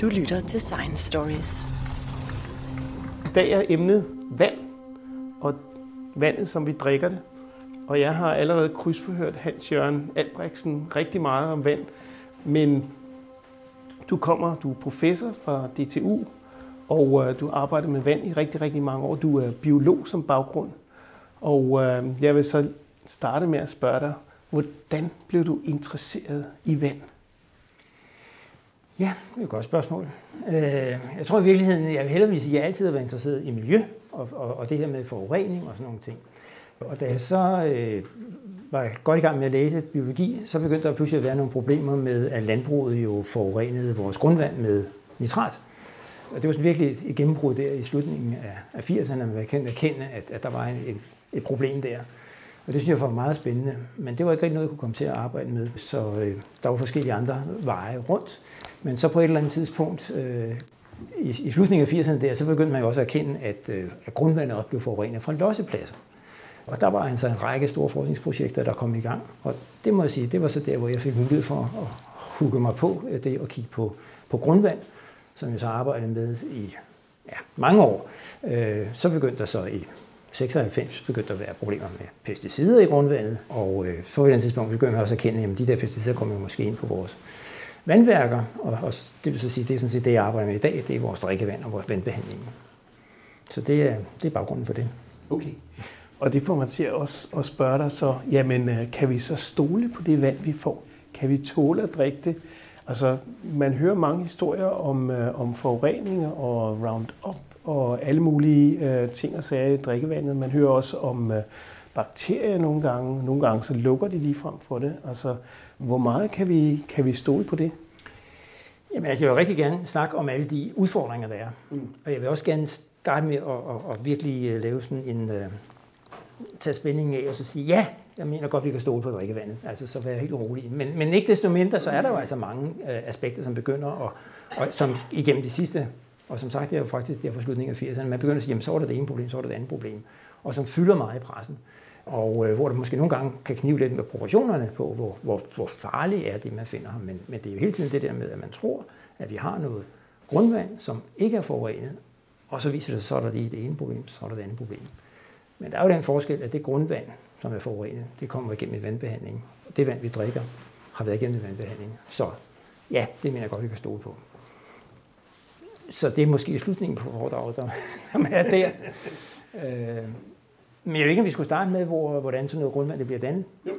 Du lytter til Science Stories. I dag er emnet vand, og vandet, som vi drikker det. Og jeg har allerede krydsforhørt Hans Jørgen Albrechtsen rigtig meget om vand, men du kommer, du er professor fra DTU, og øh, du arbejder med vand i rigtig, rigtig mange år. Du er biolog som baggrund, og øh, jeg vil så starte med at spørge dig, hvordan blev du interesseret i vand? Ja, det er et godt spørgsmål. Øh, jeg tror i virkeligheden, jeg vil heldigvis sige, at jeg altid har været interesseret i miljø og, og, og det her med forurening og sådan nogle ting. Og da jeg så øh, var godt i gang med at læse biologi, så begyndte der pludselig at være nogle problemer med, at landbruget jo forurenede vores grundvand med nitrat. Og det var sådan virkelig et gennembrud der i slutningen af, 80'erne, at man kan erkende, at, at der var en, et, et problem der. Og det synes jeg var meget spændende. Men det var ikke rigtig noget, jeg kunne komme til at arbejde med. Så øh, der var forskellige andre veje rundt. Men så på et eller andet tidspunkt, øh, i, i slutningen af 80'erne der, så begyndte man jo også at erkende, at, øh, at grundvandet også blev forurenet fra lossepladser. Og der var altså en række store forskningsprojekter, der kom i gang. Og det må jeg sige, det var så der, hvor jeg fik mulighed for at hugge mig på øh, det og kigge på, på grundvand, som jeg så arbejdede med i ja, mange år. Øh, så begyndte der så i 96 begyndte der at være problemer med pesticider i grundvandet, og øh, på et tidspunkt begyndte man også at kende, at de der pesticider kommer jo måske ind på vores vandværker, og, og det vil så sige, det er sådan set det, jeg arbejder med i dag, det er vores drikkevand og vores vandbehandling. Så det er, det er baggrunden for det. Okay. Og det får man til at, at spørge dig så, jamen øh, kan vi så stole på det vand, vi får? Kan vi tåle at drikke det? Altså, man hører mange historier om, øh, om forureninger og Roundup og alle mulige øh, ting og sager i drikkevandet. Man hører også om øh, bakterier nogle gange. Nogle gange så lukker de lige frem for det. Altså, hvor meget kan vi, kan vi stole på det? Jamen, altså, jeg vil rigtig gerne snakke om alle de udfordringer, der er. Mm. Og jeg vil også gerne starte med at, at, at virkelig øh, lave sådan en... Uh, tage spændingen af og så sige, ja, jeg mener godt, vi kan stole på drikkevandet. Altså, så være helt rolig. Men, men ikke desto mindre, så er der jo altså mange øh, aspekter, som begynder, og, og som igennem de sidste og som sagt, det er jo faktisk der fra slutningen af 80'erne, man begynder at sige, jamen så er der det ene problem, så er der det andet problem, og som fylder meget i pressen. Og øh, hvor det måske nogle gange kan knive lidt med proportionerne på, hvor, hvor, hvor farligt er det, man finder ham. Men, men det er jo hele tiden det der med, at man tror, at vi har noget grundvand, som ikke er forurenet, og så viser det sig, så er der lige det ene problem, så er der det andet problem. Men der er jo den forskel, at det grundvand, som er forurenet, det kommer igennem en vandbehandling. Og det vand, vi drikker, har været igennem en vandbehandling. Så ja, det mener jeg godt, vi kan stole på. Så det er måske slutningen på foredraget, der, der er der. øh, men jeg ved ikke, om vi skulle starte med, hvor, hvordan sådan noget grundvand det bliver dannet. Jo.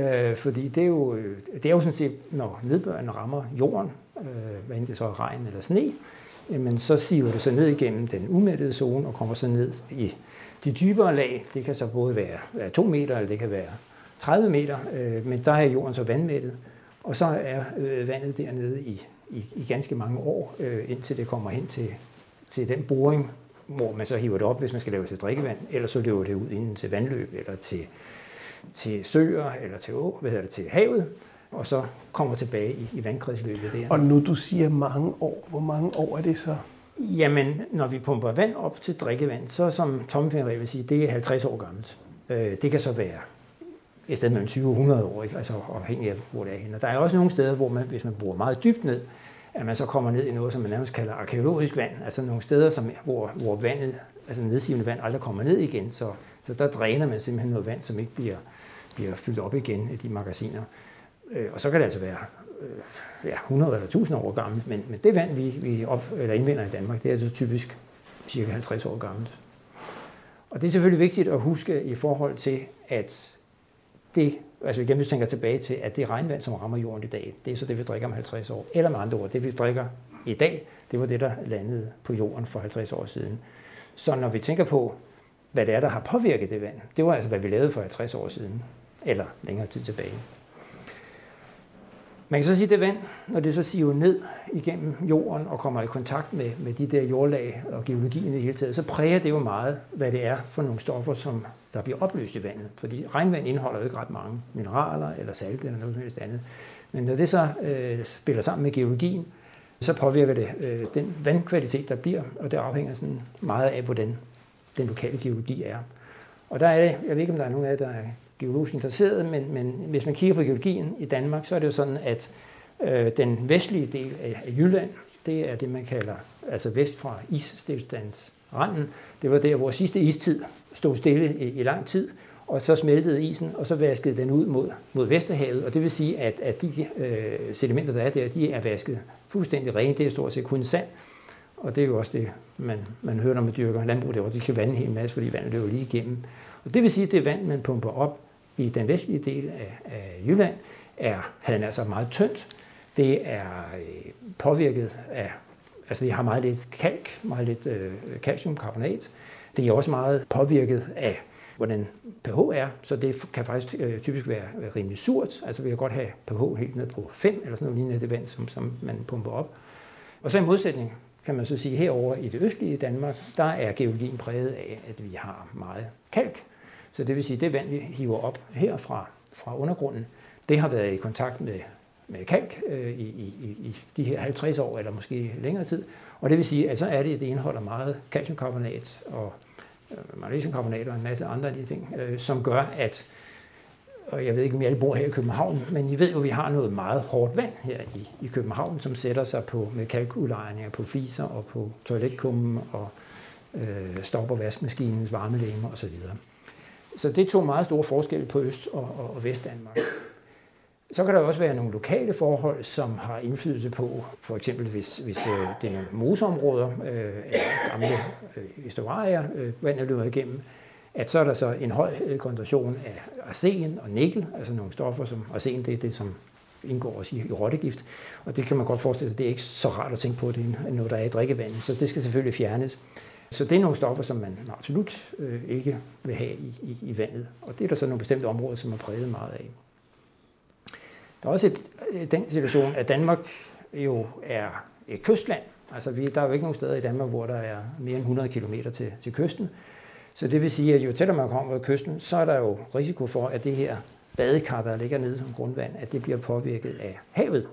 Øh, fordi det er, jo, det er jo sådan set, når nedbøren rammer jorden, øh, hvad enten det så er regn eller sne, jamen så siver det så ned igennem den umættede zone og kommer så ned i de dybere lag. Det kan så både være, 2 meter, eller det kan være 30 meter, øh, men der er jorden så vandmættet, og så er øh, vandet dernede i i, i ganske mange år, øh, indtil det kommer hen til, til den boring, hvor man så hiver det op, hvis man skal lave til drikkevand, eller så løber det ud inden til vandløb, eller til, til søer, eller til, å, hvad hedder det, til havet, og så kommer tilbage i, i vandkredsløbet der. Og nu du siger mange år, hvor mange år er det så? Jamen, når vi pumper vand op til drikkevand, så som tommelfingerregel vil sige, det er 50 år gammelt. Øh, det kan så være et sted mellem 20 og 100 år, ikke? altså afhængig af, hvor det er henne. Og der er også nogle steder, hvor man, hvis man bruger meget dybt ned, at man så kommer ned i noget, som man nærmest kalder arkeologisk vand, altså nogle steder, som, hvor, hvor vandet, altså nedsivende vand aldrig kommer ned igen, så, så der dræner man simpelthen noget vand, som ikke bliver, bliver fyldt op igen i de magasiner. Øh, og så kan det altså være øh, ja, 100 eller 1000 år gammelt, men, men det vand, vi, vi op, eller indvinder i Danmark, det er altså typisk cirka 50 år gammelt. Og det er selvfølgelig vigtigt at huske i forhold til, at det, altså igen, hvis vi tænker tilbage til, at det regnvand, som rammer jorden i dag, det er så det, vi drikker om 50 år. Eller med andre ord, det vi drikker i dag, det var det, der landede på jorden for 50 år siden. Så når vi tænker på, hvad det er, der har påvirket det vand, det var altså, hvad vi lavede for 50 år siden, eller længere tid tilbage. Man kan så sige, at det vand, når det så siver ned igennem jorden og kommer i kontakt med, med de der jordlag og geologien i det hele taget, så præger det jo meget, hvad det er for nogle stoffer, som der bliver opløst i vandet. Fordi regnvand indeholder jo ikke ret mange mineraler eller salte eller noget som helst andet. Men når det så øh, spiller sammen med geologien, så påvirker det øh, den vandkvalitet, der bliver, og det afhænger sådan meget af, hvordan den lokale geologi er. Og der er det, jeg ved ikke, om der er nogen af jer, der geologisk interesseret, men, men hvis man kigger på geologien i Danmark, så er det jo sådan, at øh, den vestlige del af, af Jylland det er det, man kalder, altså vest fra isstillstandsranden. Det var der, hvor sidste istid stod stille i, i lang tid, og så smeltede isen, og så vaskede den ud mod, mod Vesterhavet, og det vil sige, at, at de øh, sedimenter, der er der, de er vasket fuldstændig rene. Det er stort set kun sand, og det er jo også det, man, man hører, når man dyrker landbrug derovre. De kan vande en hel masse, fordi vandet løber lige igennem. Og det vil sige, at det vand, man pumper op i den vestlige del af, af Jylland, er, havde altså meget tyndt. Det er øh, påvirket af, altså det har meget lidt kalk, meget lidt øh, calciumkarbonat. Det er også meget påvirket af, hvordan pH er, så det kan faktisk øh, typisk være rimelig surt. Altså vi kan godt have pH helt ned på 5 eller sådan noget lignende det vand, som, som man pumper op. Og så i modsætning kan man så sige, herover i det østlige Danmark, der er geologien præget af, at vi har meget kalk. Så det vil sige, at det vand, vi hiver op herfra fra undergrunden, det har været i kontakt med, med kalk øh, i, i, i de her 50 år, eller måske længere tid. Og det vil sige, at så er det, at det indeholder meget calciumkarbonat og øh, magnesiumkarbonat og en masse andre af de ting, øh, som gør, at og jeg ved ikke, om I alle bor her i København, men I ved jo, at vi har noget meget hårdt vand her i, i København, som sætter sig på med kalkulejninger på fliser og på toiletkummen og øh, stopper vaskmaskinens varmelæmer osv. Så det tog meget store forskelle på Øst- og, og, og Vestdanmark. Så kan der også være nogle lokale forhold, som har indflydelse på, for eksempel hvis, hvis øh, det er nogle moseområder, øh, gamle øh, estuarier, øh, vandet løber igennem, at så er der så en høj øh, koncentration af arsen og nikkel, altså nogle stoffer, som arsen det er det, som indgår også i, i rottegift. Og det kan man godt forestille sig, det er ikke så rart at tænke på, det er noget, der er i drikkevandet, så det skal selvfølgelig fjernes. Så det er nogle stoffer, som man absolut øh, ikke vil have i, i, i vandet. Og det er der så nogle bestemte områder, som er præget meget af. Der er også et, øh, den situation, at Danmark jo er et kystland. Altså vi, der er jo ikke nogen steder i Danmark, hvor der er mere end 100 km til, til kysten. Så det vil sige, at jo tættere man kommer på kysten, så er der jo risiko for, at det her badekar, der ligger nede som grundvand, at det bliver påvirket af havet.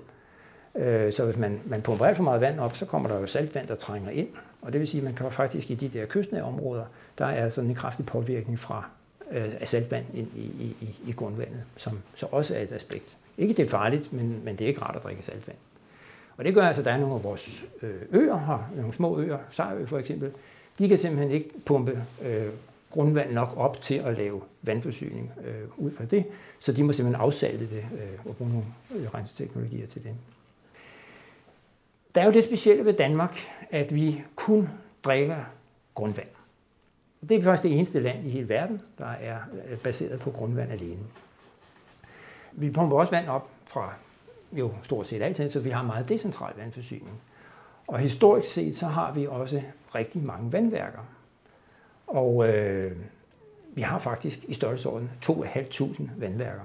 Øh, så hvis man, man pumper alt for meget vand op, så kommer der jo saltvand, der trænger ind. Og det vil sige, at man kan faktisk i de der kystnære områder, der er sådan en kraftig påvirkning fra øh, af saltvand ind i, i, i grundvandet, som så også er et aspekt. Ikke det er farligt, men, men det er ikke rart at drikke saltvand. Og det gør altså, at der er nogle af vores øh, øer her, nogle små øer, Sarø for eksempel, de kan simpelthen ikke pumpe øh, grundvand nok op til at lave vandforsyning øh, ud fra det, så de må simpelthen afsalte det øh, og bruge nogle øh, renseteknologier til det. Der er jo det specielle ved Danmark, at vi kun drikker grundvand. Det er faktisk det eneste land i hele verden, der er øh, baseret på grundvand alene. Vi pumper også vand op fra jo stort set altid, så vi har meget decentral vandforsyning. Og historisk set, så har vi også rigtig mange vandværker. Og øh, vi har faktisk i størrelsesorden 2.500 vandværker.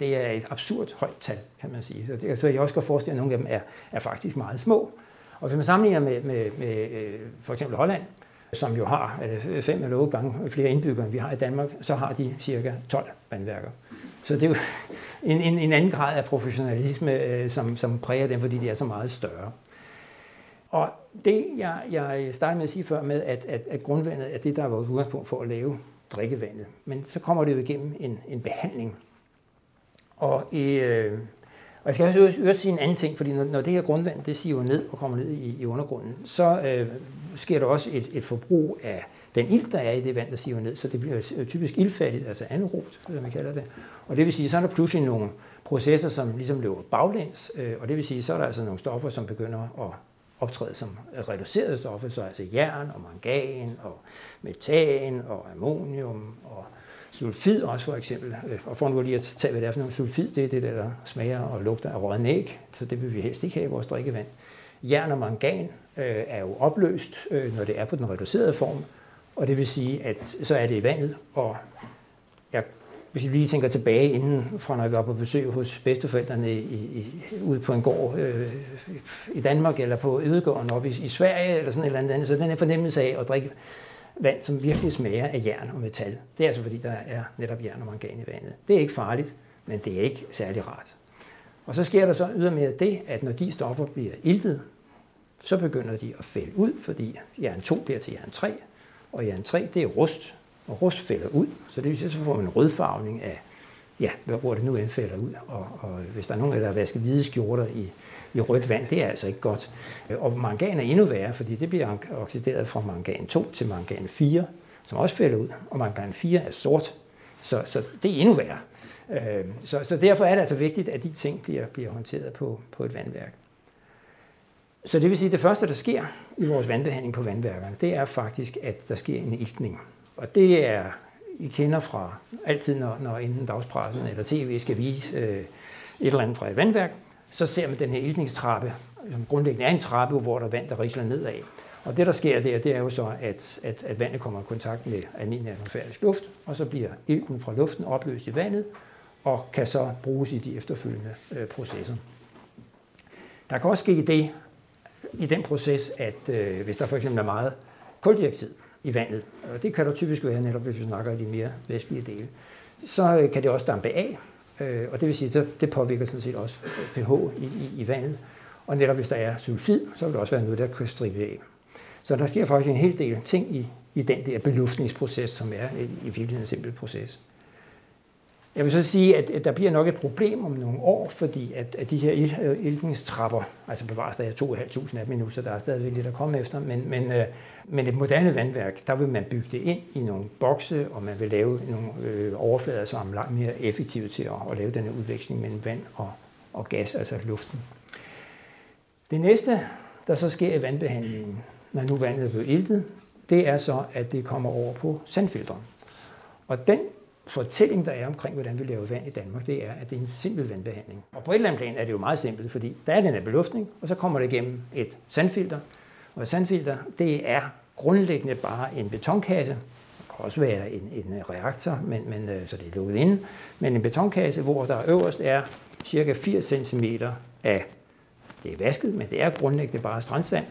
Det er et absurd højt tal, kan man sige. Så, det, så jeg også kan forestille, at nogle af dem er, er faktisk meget små. Og hvis man sammenligner med, med, med øh, for eksempel Holland, som jo har øh, fem eller otte gange flere indbyggere, end vi har i Danmark, så har de cirka 12 vandværker. Så det er jo en, en, en anden grad af professionalisme, øh, som, som præger dem, fordi de er så meget større. Og det, jeg, jeg startede med at sige før med, at, at, at grundvandet er det, der er vores udgangspunkt for at lave drikkevandet. Men så kommer det jo igennem en, en behandling. Og, øh, og jeg skal også øvrigt sige en anden ting, fordi når, når det her grundvand det siver ned og kommer ned i, i undergrunden, så øh, sker der også et, et forbrug af den ild, der er i det vand, der siver ned, så det bliver øh, typisk ildfattigt, altså anaerobt, som man kalder det. Og det vil sige, så er der pludselig nogle processer, som ligesom løber baglæns, øh, og det vil sige, så er der altså nogle stoffer, som begynder at optræde som reducerede stoffer, så altså jern og mangan og metan og ammonium og sulfid også for eksempel. Øh, og for nu lige at tage, hvad det er for noget sulfid, det er det, der smager og lugter af rådne æg, så det vil vi helst ikke have i vores drikkevand. Jern og mangan øh, er jo opløst, øh, når det er på den reducerede form, og det vil sige, at så er det i vandet, og jeg hvis vi lige tænker tilbage inden, fra når vi var på besøg hos bedsteforældrene i, i, ude på en gård øh, i Danmark, eller på Ødegården oppe i, i Sverige, eller sådan et eller andet, så den her fornemmelse af at drikke vand, som virkelig smager af jern og metal, det er altså fordi, der er netop jern og mangan i vandet. Det er ikke farligt, men det er ikke særlig rart. Og så sker der så ydermere det, at når de stoffer bliver iltet, så begynder de at fælde ud, fordi jern 2 bliver til jern 3, og jern 3 det er rust, og rust fælder ud. Så det vil sige, så får man en rødfarvning af, ja, hvor det nu end fælder ud. Og, og hvis der er nogen, der har vasket hvide skjorter i i rødt vand, det er altså ikke godt. Øh, og mangan er endnu værre, fordi det bliver oxideret fra mangan 2 til mangan 4, som også falder ud, og mangan 4 er sort. Så, så det er endnu værre. Øh, så, så derfor er det altså vigtigt, at de ting bliver, bliver håndteret på, på et vandværk. Så det vil sige, at det første, der sker i vores vandbehandling på vandværkerne, det er faktisk, at der sker en iltning. Og det er, I kender fra altid, når, når enten dagspressen eller tv skal vise øh, et eller andet fra et vandværk, så ser man den her iltningstrappe, som grundlæggende er en trappe, hvor der er vand, der risler nedad. Og det, der sker der, det er jo så, at, at, at vandet kommer i kontakt med almindelig atmosfærisk luft, og så bliver ilten fra luften opløst i vandet, og kan så bruges i de efterfølgende øh, processer. Der kan også ske det i den proces, at øh, hvis der for eksempel er meget koldioxid i vandet, og det kan der typisk være netop, hvis vi snakker i de mere vestlige dele, så øh, kan det også dampe af, øh, og det vil sige, at det påvirker sådan set også pH i, i, i vandet. Og netop hvis der er sulfid, så vil det også være noget, der kan stribe af. Så der sker faktisk en hel del ting i, i den der beluftningsproces, som er i virkeligheden en simpel proces. Jeg vil så sige, at der bliver nok et problem om nogle år, fordi at, at de her iltningstrapper, øh, altså bevares der er 2.500 af dem endnu, så der er stadigvæk lidt at komme efter, men, men, øh, men et moderne vandværk, der vil man bygge det ind i nogle bokse, og man vil lave nogle øh, overflader, som er langt mere effektive til at, at lave denne udveksling mellem vand og, og gas, altså luften. Det næste, der så sker i vandbehandlingen, når nu vandet er blevet iltet, det er så, at det kommer over på sandfilteren. Og den fortælling, der er omkring, hvordan vi laver vand i Danmark, det er, at det er en simpel vandbehandling. Og på et eller andet plan er det jo meget simpelt, fordi der er den her beluftning, og så kommer det igennem et sandfilter. Og et sandfilter, det er grundlæggende bare en betonkasse. Det kan også være en, en reaktor, men, men, øh, så det er lukket inde. Men en betonkasse, hvor der øverst er cirka 80 cm af, det er vasket, men det er grundlæggende bare strandsand.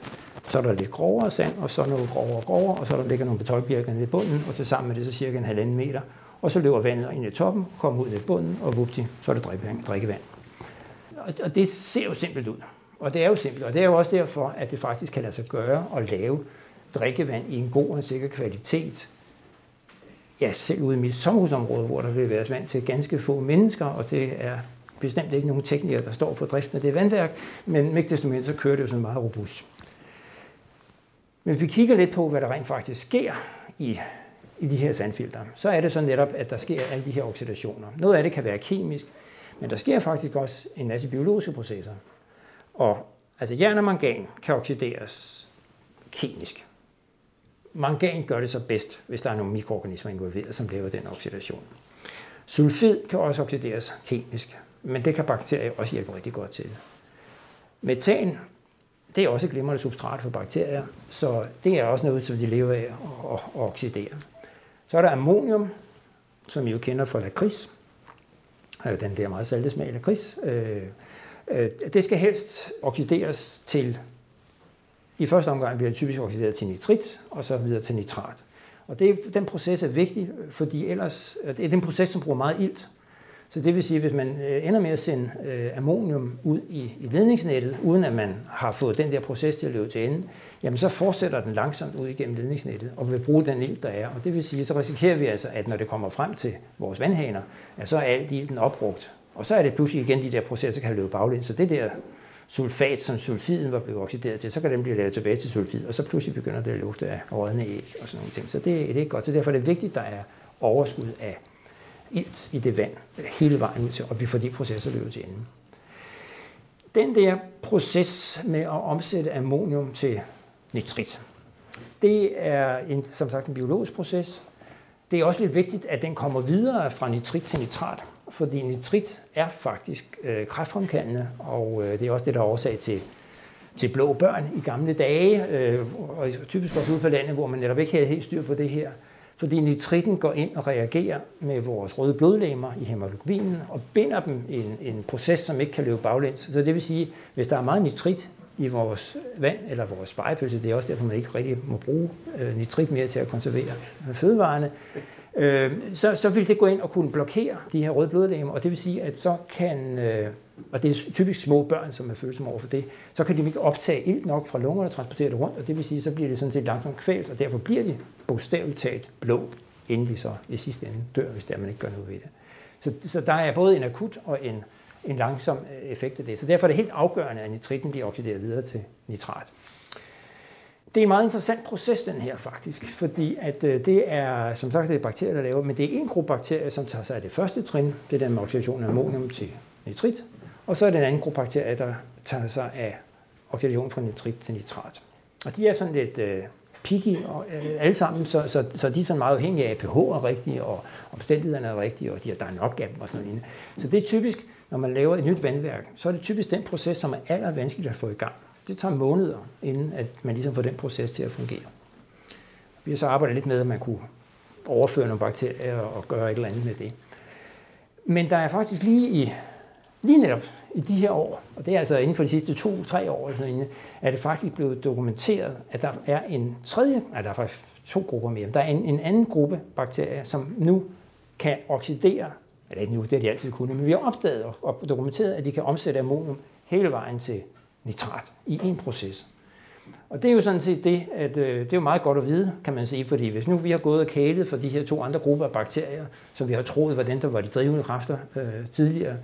Så er der lidt grovere sand, og så noget grovere og grovere, og så der ligger nogle betonbjørker nede i bunden, og til sammen er det så cirka en halvanden meter og så løber vandet ind i toppen, kommer ud i bunden, og vupti, så er det drikkevand. Og det ser jo simpelt ud. Og det er jo simpelt, og det er jo også derfor, at det faktisk kan lade sig gøre at lave drikkevand i en god og sikker kvalitet. Ja, selv ude i mit sommerhusområde, hvor der vil være vand til ganske få mennesker, og det er bestemt ikke nogen teknikere, der står for driften af det vandværk, men ikke desto mindre så kører det jo sådan meget robust. Men vi kigger lidt på, hvad der rent faktisk sker i i de her sandfilter, så er det så netop, at der sker alle de her oxidationer. Noget af det kan være kemisk, men der sker faktisk også en masse biologiske processer. Og altså jern og mangan kan oxideres kemisk. Mangan gør det så bedst, hvis der er nogle mikroorganismer involveret, som laver den oxidation. Sulfid kan også oxideres kemisk, men det kan bakterier også hjælpe rigtig godt til. Metan, det er også et glimrende substrat for bakterier, så det er også noget, som de lever af at oxidere. Så er der ammonium, som I jo kender fra lakrids. Den der meget salte smag af lakrids. Øh, øh, det skal helst oxideres til, i første omgang bliver det typisk oxideret til nitrit, og så videre til nitrat. Og det, den proces er vigtig, fordi ellers, det er den proces, som bruger meget ilt. Så det vil sige, at hvis man øh, ender med at sende øh, ammonium ud i, i ledningsnettet, uden at man har fået den der proces til at løbe til ende, jamen så fortsætter den langsomt ud igennem ledningsnettet og vil bruge den ild, der er. Og det vil sige, så risikerer vi altså, at når det kommer frem til vores vandhaner, at så er alt ilden opbrugt. Og så er det pludselig igen, de der processer kan løbe baglæns. Så det der sulfat, som sulfiden var blevet oxideret til, så kan den blive lavet tilbage til sulfid, og så pludselig begynder det at lugte af rådne æg og sådan nogle ting. Så det, det er ikke godt. Så derfor er det vigtigt, at der er overskud af ilt i det vand hele vejen ud til, og vi får de processer løbet til enden. Den der proces med at omsætte ammonium til nitrit, det er en, som sagt en biologisk proces. Det er også lidt vigtigt, at den kommer videre fra nitrit til nitrat, fordi nitrit er faktisk øh, kræftfremkaldende, og øh, det er også det, der er årsag til, til blå børn i gamle dage, øh, og typisk også ude på landet, hvor man netop ikke havde helt styr på det her fordi nitritten går ind og reagerer med vores røde blodlegemer i hemoglobinen og binder dem i en, en proces, som ikke kan løbe baglæns. Så det vil sige, hvis der er meget nitrit i vores vand eller vores spejepølse, det er også derfor, man ikke rigtig må bruge øh, nitrit mere til at konservere fødevarene, øh, så, så vil det gå ind og kunne blokere de her røde blodlegemer, og det vil sige, at så kan, øh, og det er typisk små børn, som er følsomme over for det, så kan de ikke optage ilt nok fra lungerne og transportere det rundt, og det vil sige, så bliver det sådan set langsomt kvalt, og derfor bliver de bogstaveligt talt blå, inden de så i sidste ende dør, hvis der man ikke gør noget ved det. Så, så der er både en akut og en en langsom øh, effekt af det. Så derfor er det helt afgørende, at nitritten bliver oxideret videre til nitrat. Det er en meget interessant proces, den her faktisk, fordi at øh, det er, som sagt, det er bakterier, der laver, men det er en gruppe bakterier, som tager sig af det første trin, det er den med oxidation af ammonium til nitrit, og så er det en anden gruppe bakterier, der tager sig af oxidation fra nitrit til nitrat. Og de er sådan lidt øh, picky og, øh, alle sammen, så, så, så de er sådan meget afhængige af, at pH er rigtig, og omstændighederne er rigtige, og de, der er nok af dem og sådan noget. Så det er typisk, når man laver et nyt vandværk, så er det typisk den proces, som er aller vanskeligst at få i gang. Det tager måneder, inden at man ligesom får den proces til at fungere. Vi har så arbejdet lidt med, at man kunne overføre nogle bakterier og gøre et eller andet med det. Men der er faktisk lige i lige netop i de her år, og det er altså inden for de sidste to-tre år, altså, er det faktisk blevet dokumenteret, at der er en tredje, nej, der er faktisk to grupper mere, der er en, en anden gruppe bakterier, som nu kan oxidere, eller ikke nu, det har de altid kunnet, men vi har opdaget og dokumenteret, at de kan omsætte ammonium hele vejen til nitrat i en proces. Og det er jo sådan set det, at øh, det er jo meget godt at vide, kan man sige, fordi hvis nu vi har gået og kælet for de her to andre grupper af bakterier, som vi har troet var den, der var de drivende kræfter øh, tidligere,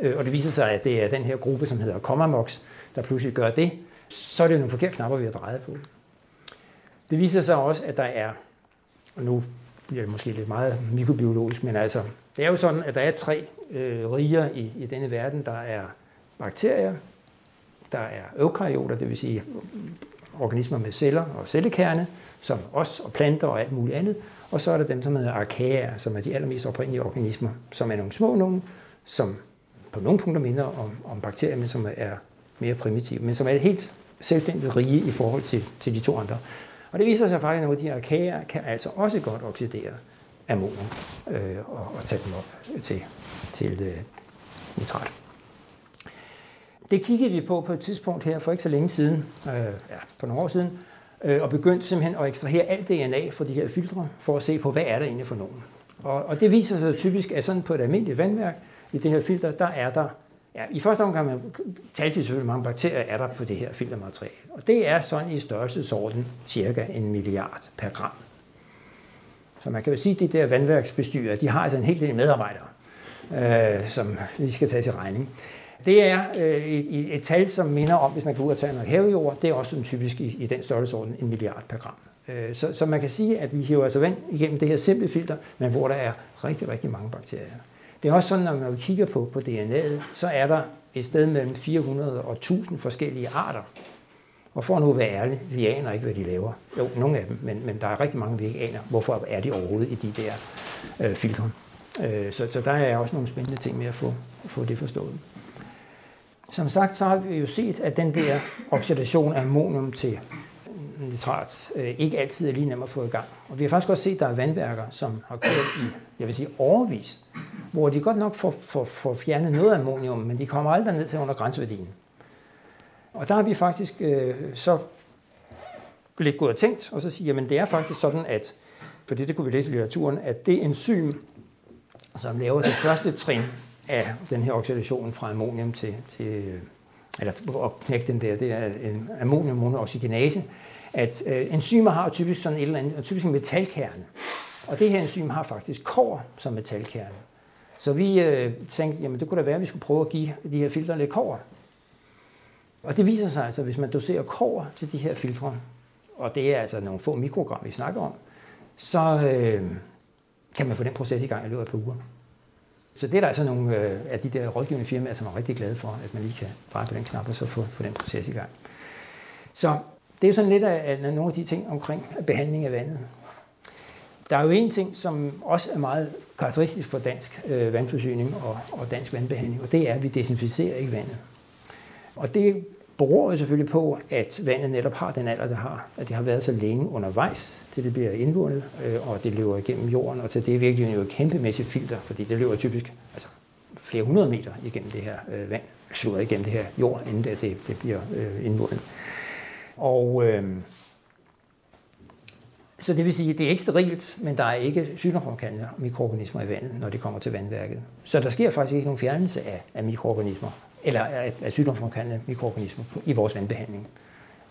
øh, og det viser sig, at det er den her gruppe, som hedder Commamox, der pludselig gør det, så er det nogle forkerte knapper, vi har drejet på. Det viser sig også, at der er, og nu bliver det måske lidt meget mikrobiologisk, men altså, det er jo sådan, at der er tre øh, riger i, i denne verden. Der er bakterier, der er eukaryoter, det vil sige organismer med celler og cellekerne, som os og planter og alt muligt andet. Og så er der dem, som hedder arkæer, som er de allermest oprindelige organismer, som er nogle små nogen, som på nogle punkter minder om, om bakterier, men som er mere primitive, men som er helt selvstændigt rige i forhold til, til de to andre. Og det viser sig faktisk, at nogle af de arkæer kan altså også godt oxidere ammonium øh, og, og tage dem op til, til øh, nitrat. Det kiggede vi på på et tidspunkt her for ikke så længe siden, øh, ja, for nogle år siden, øh, og begyndte simpelthen at ekstrahere alt DNA fra de her filtre, for at se på, hvad er der egentlig for nogen. Og, og det viser sig typisk, at sådan på et almindeligt vandværk, i det her filter, der er der, ja, i første omgang man talte vi selvfølgelig, mange bakterier er der på det her filtermateriale. Og det er sådan i størrelsesorden cirka en milliard per gram. Så man kan jo sige, at de der vandværksbestyrer, de har altså en hel del medarbejdere, øh, som vi skal tage til regning. Det er øh, et, et tal, som minder om, hvis man går ud og tager noget havejord, det er også sådan typisk i, i den størrelsesorden en milliard per gram. Øh, så, så man kan sige, at vi hiver altså vand igennem det her simple filter, men hvor der er rigtig, rigtig mange bakterier. Det er også sådan, at når vi kigger på, på DNA'et, så er der et sted mellem 400 og 1000 forskellige arter. Og for nu at være ærlig, vi aner ikke, hvad de laver. Jo, nogle af dem, men, men der er rigtig mange, vi ikke aner. Hvorfor er de overhovedet i de der øh, filtre? Øh, så, så der er også nogle spændende ting med at få, få det forstået. Som sagt, så har vi jo set, at den der oxidation af ammonium til nitrat øh, ikke altid er lige nem at få i gang. Og vi har faktisk også set, at der er vandværker, som har kørt i, jeg vil sige, overvis, hvor de godt nok får, får, får fjernet noget ammonium, men de kommer aldrig ned til under grænseværdien. Og der har vi faktisk øh, så lidt gået og tænkt, og så sige, at det er faktisk sådan, at, for det, det kunne vi læse i litteraturen, at det enzym, som laver det første trin af den her oxidation fra ammonium til, til eller at knække den der, det er en ammoniummonooxygenase, at øh, enzymer har typisk sådan et eller andet, typisk en metalkerne. Og det her enzym har faktisk kår som metalkerne. Så vi øh, tænkte, jamen det kunne da være, at vi skulle prøve at give de her filtre lidt kår. Og det viser sig altså, hvis man doserer kår til de her filtre, og det er altså nogle få mikrogram, vi snakker om, så øh, kan man få den proces i gang i løbet af et par uger. Så det er der altså nogle øh, af de der rådgivende firmaer, som er rigtig glade for, at man lige kan dreje på den knap og så få, få den proces i gang. Så det er sådan lidt af, af nogle af de ting omkring behandling af vandet. Der er jo en ting, som også er meget karakteristisk for dansk øh, vandforsyning og, og dansk vandbehandling, og det er, at vi desinficerer ikke vandet. Og det beror jo selvfølgelig på, at vandet netop har den alder, det har. At det har været så længe undervejs, til det bliver indvundet, øh, og det løber igennem jorden. Og til det er virkelig jo et kæmpemæssigt filter, fordi det løber typisk altså, flere hundrede meter igennem det her øh, vand, slået igennem det her jord, inden det, det bliver øh, indvundet. Og øh, så det vil sige, at det er ikke sterilt, men der er ikke sygdomsfremkaldende mikroorganismer i vandet, når det kommer til vandværket. Så der sker faktisk ikke nogen fjernelse af, af mikroorganismer, eller af, af sygdomsfremkaldende mikroorganismer i vores vandbehandling.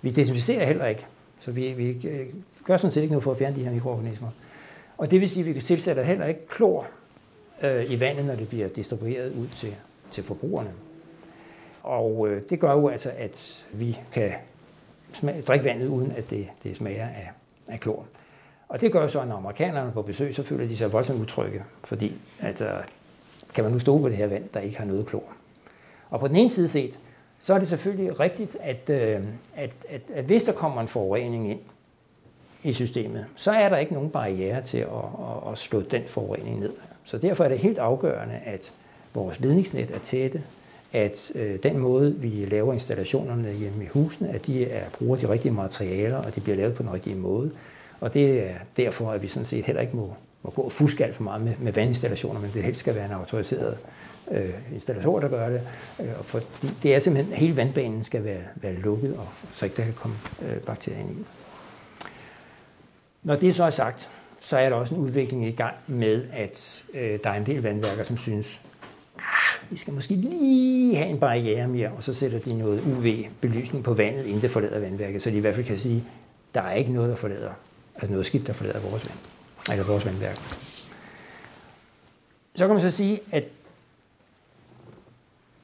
Vi desinficerer heller ikke, så vi, vi øh, gør sådan set ikke noget for at fjerne de her mikroorganismer. Og det vil sige, at vi tilsætter heller ikke klor øh, i vandet, når det bliver distribueret ud til til forbrugerne. Og øh, det gør jo altså, at vi kan smage, drikke vandet, uden at det, det smager af, af klor. Og det gør så, at når amerikanerne på besøg, så føler de sig voldsomt utrygge, fordi altså, kan man nu stå på det her vand, der ikke har noget klor. Og på den ene side set, så er det selvfølgelig rigtigt, at, øh, at, at, at hvis der kommer en forurening ind i systemet, så er der ikke nogen barriere til at, at, at slå den forurening ned. Så derfor er det helt afgørende, at vores ledningsnet er tætte, at øh, den måde, vi laver installationerne hjemme i husene, at de er, bruger de rigtige materialer, og de bliver lavet på den rigtige måde. Og det er derfor, at vi sådan set heller ikke må, må gå fusk alt for meget med, med vandinstallationer, men det helst skal være en autoriseret øh, installatør, der gør det. Øh, for det er simpelthen, at hele vandbanen skal være, være lukket, og så ikke der kan komme øh, bakterier ind i. Når det så er sagt, så er der også en udvikling i gang med, at øh, der er en del vandværker, som synes, ah, vi skal måske lige have en barriere mere, og så sætter de noget UV-belysning på vandet, inden det forlader vandværket, så de i hvert fald kan sige, der er ikke noget, der forlader, altså noget skidt, der forlader vores vand, eller vores vandværk. Så kan man så sige, at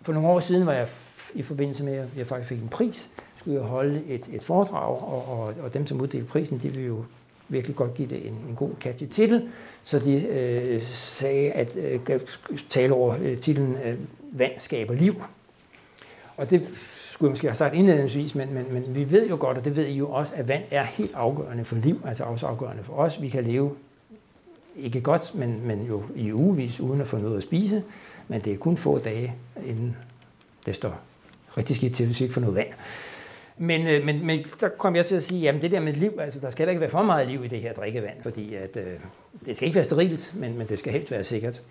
for nogle år siden var jeg i forbindelse med, at jeg faktisk fik en pris, skulle jeg holde et, et foredrag, og, og, og dem, som uddelte prisen, de ville jo virkelig godt give det en, en god catchy titel, så de øh, sagde, at øh, tale over øh, titlen øh, Vand skaber liv. Og det skulle jeg måske have sagt indledningsvis, men, men, men vi ved jo godt, og det ved I jo også, at vand er helt afgørende for liv, altså også afgørende for os. Vi kan leve ikke godt, men, men jo i ugevis uden at få noget at spise, men det er kun få dage, inden det står rigtig skidt til, hvis vi ikke får noget vand. Men, øh, men, men der kom jeg til at sige, jamen det der med liv, altså der skal ikke være for meget liv i det her drikkevand, fordi at, øh, det skal ikke være sterilt, men, men det skal helt være sikkert.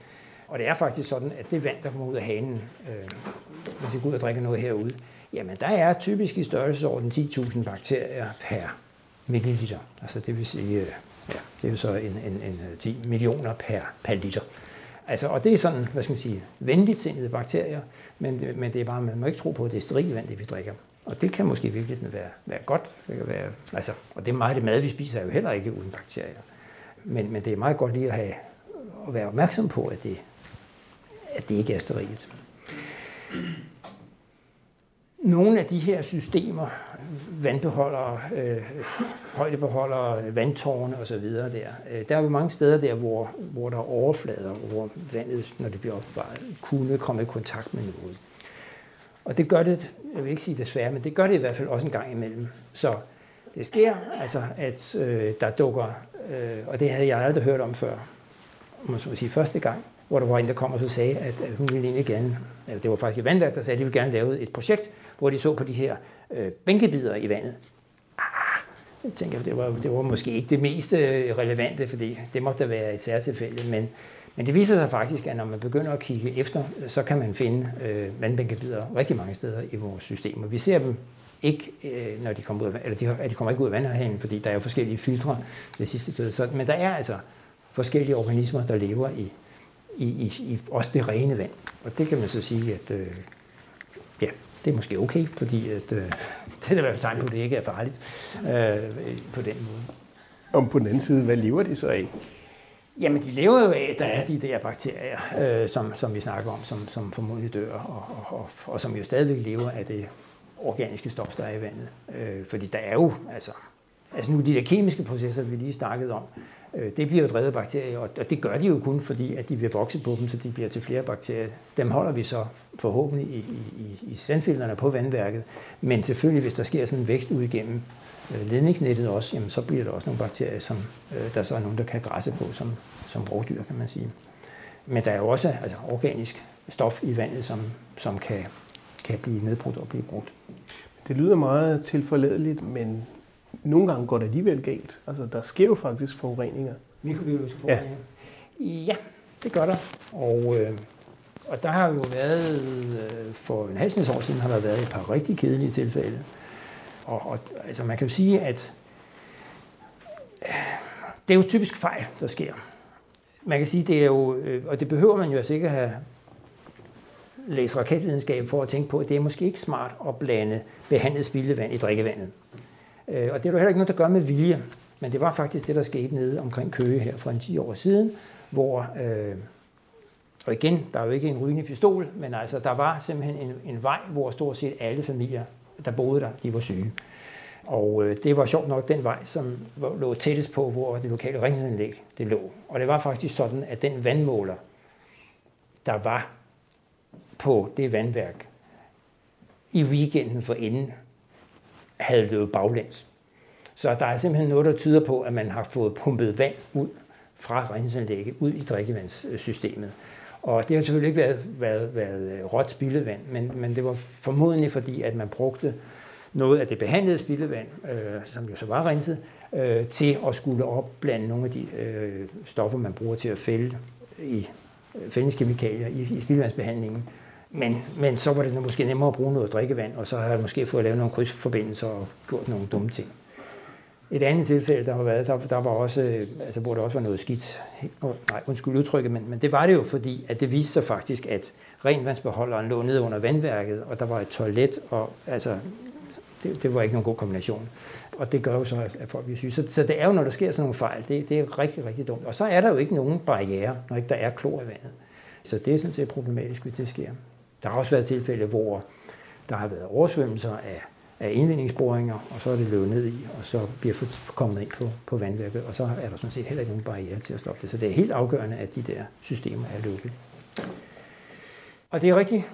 Og det er faktisk sådan, at det vand, der kommer ud af hanen, øh, hvis vi går ud og drikker noget herude, jamen der er typisk i størrelsesorden 10.000 bakterier per milliliter. Altså det vil sige, øh, ja, det er jo så en, en, en øh, 10 millioner per, per liter. Altså, og det er sådan, hvad skal man sige, venligt sindede bakterier, men, men det er bare, man må ikke tro på, at det er sterilt vand, det vi drikker. Og det kan måske virkelig være, være godt. Det kan være, altså, og det er meget det mad, vi spiser, er jo heller ikke uden bakterier. Men, men det er meget godt lige at, have, at være opmærksom på, at det, at det ikke er sterilt. Nogle af de her systemer, vandbeholdere, øh, højdebeholdere, vandtårne osv., der, øh, der er jo mange steder der, hvor, hvor der er overflader, hvor vandet, når det bliver opvaret, kunne komme i kontakt med noget. Og det gør det, jeg vil ikke sige desværre, men det gør det i hvert fald også en gang imellem. Så det sker, altså, at øh, der dukker, øh, og det havde jeg aldrig hørt om før, man så sige første gang, hvor der var en, der kom og så sagde, at, at hun ville egentlig gerne, eller det var faktisk et vandværk, der sagde, at de ville gerne lave et projekt, hvor de så på de her øh, bænkebider i vandet. Ah, jeg tænker, det var, det var måske ikke det mest øh, relevante, fordi det måtte da være et særtilfælde, men men det viser sig faktisk, at når man begynder at kigge efter, så kan man finde øh, vandbænkebider rigtig mange steder i vores system. Og vi ser dem ikke, øh, når de kommer ud af, eller de, de kommer ikke ud af vandhanen, fordi der er jo forskellige filtre det sidste død. Så, men der er altså forskellige organismer, der lever i, i, i, i også det rene vand. Og det kan man så sige, at øh, ja, det er måske okay, fordi at, øh, det er i hvert fald tegn på, at det ikke er farligt øh, på den måde. Og på den anden side, hvad lever de så af? Jamen, de lever jo af, at der er de der bakterier, øh, som, som vi snakker om, som, som formodentlig dør, og, og, og, og som jo stadigvæk lever af det organiske stof, der er i vandet. Øh, fordi der er jo, altså, altså nu de der kemiske processer, vi lige snakkede om, øh, det bliver jo drevet af bakterier, og, og det gør de jo kun, fordi at de vil vokse på dem, så de bliver til flere bakterier. Dem holder vi så forhåbentlig i, i, i sandfilterne på vandværket, men selvfølgelig, hvis der sker sådan en vækst ud igennem ledningsnettet også, jamen, så bliver der også nogle bakterier, som øh, der så er nogen, der kan græsse på som, som rovdyr, kan man sige. Men der er jo også altså, organisk stof i vandet, som, som kan, kan blive nedbrudt og blive brugt. Det lyder meget tilforladeligt, men nogle gange går det alligevel galt. Altså, der sker jo faktisk forureninger. Mikrobiologiske forureninger? Ja. ja, det gør der. Og, øh, og der har jo været, øh, for en halv år siden, har der været et par rigtig kedelige tilfælde, og, og altså man kan jo sige, at det er jo typisk fejl, der sker. Man kan sige, det er jo, øh, og det behøver man jo altså ikke have læst raketvidenskab for at tænke på, at det er måske ikke smart at blande behandlet spildevand i drikkevandet. Øh, og det er jo heller ikke noget, der gør med vilje, men det var faktisk det, der skete nede omkring Køge her for en 10 år siden, hvor øh, Og igen, der er jo ikke en rygende pistol, men altså, der var simpelthen en, en vej, hvor stort set alle familier, der boede der, de var syge. Og øh, det var sjovt nok den vej, som lå tættest på, hvor det lokale ringsanlæg det lå. Og det var faktisk sådan, at den vandmåler, der var på det vandværk i weekenden for inden, havde løbet baglæns. Så der er simpelthen noget, der tyder på, at man har fået pumpet vand ud fra renseanlægget ud i drikkevandssystemet. Og det har selvfølgelig ikke været, været, været øh, råt spildevand, men, men det var formodentlig fordi, at man brugte noget af det behandlede spildevand, øh, som jo så var renset, øh, til at skulle opblande nogle af de øh, stoffer, man bruger til at fælde i øh, fældningskemikalier i, i spildevandsbehandlingen. Men, men så var det måske nemmere at bruge noget drikkevand, og så har jeg måske fået lavet nogle krydsforbindelser og gjort nogle dumme ting. Et andet tilfælde, der har været, der, der var også, øh, altså, hvor der også var noget skidt. Nej, undskyld udtrykket, men, men det var det jo, fordi at det viste sig faktisk, at renvandsbeholderen lå nede under vandværket, og der var et toilet, og altså, det, det var ikke nogen god kombination. Og det gør jo så, at folk bliver syge. Så, så det er jo, når der sker sådan nogle fejl, det, det er rigtig, rigtig dumt. Og så er der jo ikke nogen barriere, når ikke der er klor i vandet. Så det er sådan set problematisk, hvis det sker. Der har også været tilfælde, hvor der har været oversvømmelser af af indvindingsboringer, og så er det løbet ned i, og så bliver kommet ind på, på vandværket, og så er der sådan set heller ikke nogen barriere til at stoppe det. Så det er helt afgørende, at de der systemer er lukket. Og det er rigtig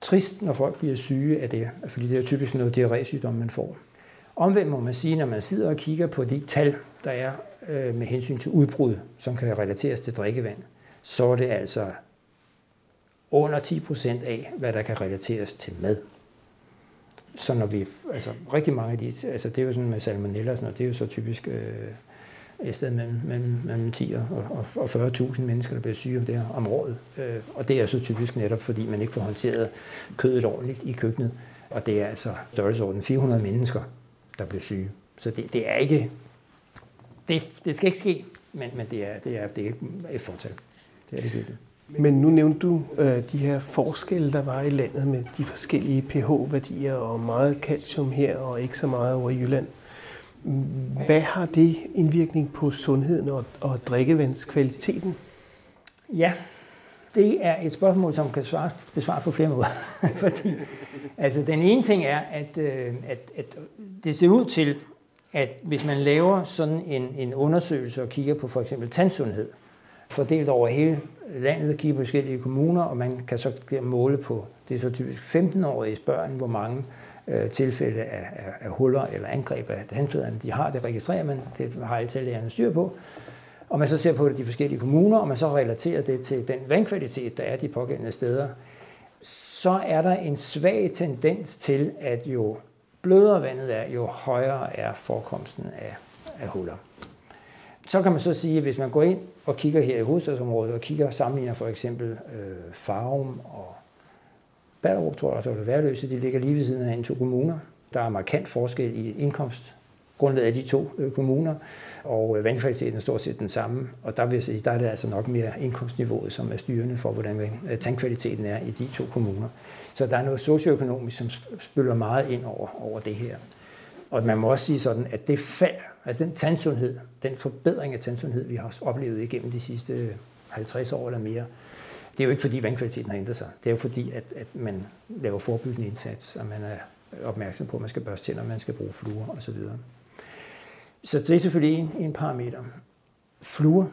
trist, når folk bliver syge af det, fordi det er typisk noget diarrésygdom, man får. Omvendt må man sige, når man sidder og kigger på de tal, der er øh, med hensyn til udbrud, som kan relateres til drikkevand, så er det altså under 10 procent af, hvad der kan relateres til mad. Så når vi, altså rigtig mange af de, altså det er jo sådan med salmonella og sådan noget, det er jo så typisk øh, et sted mellem, mellem, mellem 10 og, og, 40.000 mennesker, der bliver syge om det her om året. Øh, og det er så typisk netop, fordi man ikke får håndteret kødet ordentligt i køkkenet. Og det er altså størrelsesorden 400 mennesker, der bliver syge. Så det, det er ikke, det, det skal ikke ske, men, men det, er, det, er, det er et fortal. Det er det virkelig. Men nu nævnte du øh, de her forskelle, der var i landet med de forskellige pH-værdier og meget calcium her og ikke så meget over i Jylland. Hvad har det indvirkning på sundheden og, og drikkevandskvaliteten? Ja, det er et spørgsmål, som kan svare, besvares på flere måder. Fordi, altså, den ene ting er, at, øh, at, at det ser ud til, at hvis man laver sådan en, en undersøgelse og kigger på for eksempel tandsundhed, fordelt over hele landet og kigger på forskellige kommuner, og man kan så måle på, det er så typisk 15-årige børn, hvor mange øh, tilfælde af, af, af huller eller angreb af tandfædrene de har. Det registrerer man, det har alle tandlægerne styr på. Og man så ser på de forskellige kommuner, og man så relaterer det til den vandkvalitet, der er de pågældende steder, så er der en svag tendens til, at jo blødere vandet er, jo højere er forekomsten af, af huller. Så kan man så sige, at hvis man går ind og kigger her i hovedstadsområdet og kigger sammenligner for eksempel øh, Farum og Ballerup, tror jeg, så er det værløse, de ligger lige ved siden af en to kommuner. Der er markant forskel i indkomstgrundlaget af de to øh, kommuner, og øh, vandkvaliteten er stort set den samme. Og der, vil jeg sige, der er det altså nok mere indkomstniveauet, som er styrende for, hvordan øh, tandkvaliteten er i de to kommuner. Så der er noget socioøkonomisk, som spiller meget ind over, over det her. Og man må også sige sådan, at det fald, altså den tandsundhed, den forbedring af tandsundhed, vi har oplevet igennem de sidste 50 år eller mere, det er jo ikke fordi vandkvaliteten har ændret sig. Det er jo fordi, at, at man laver forebyggende indsats, og man er opmærksom på, at man skal børste tænder, man skal bruge fluer osv. Så det er selvfølgelig en, en parameter. Fluer,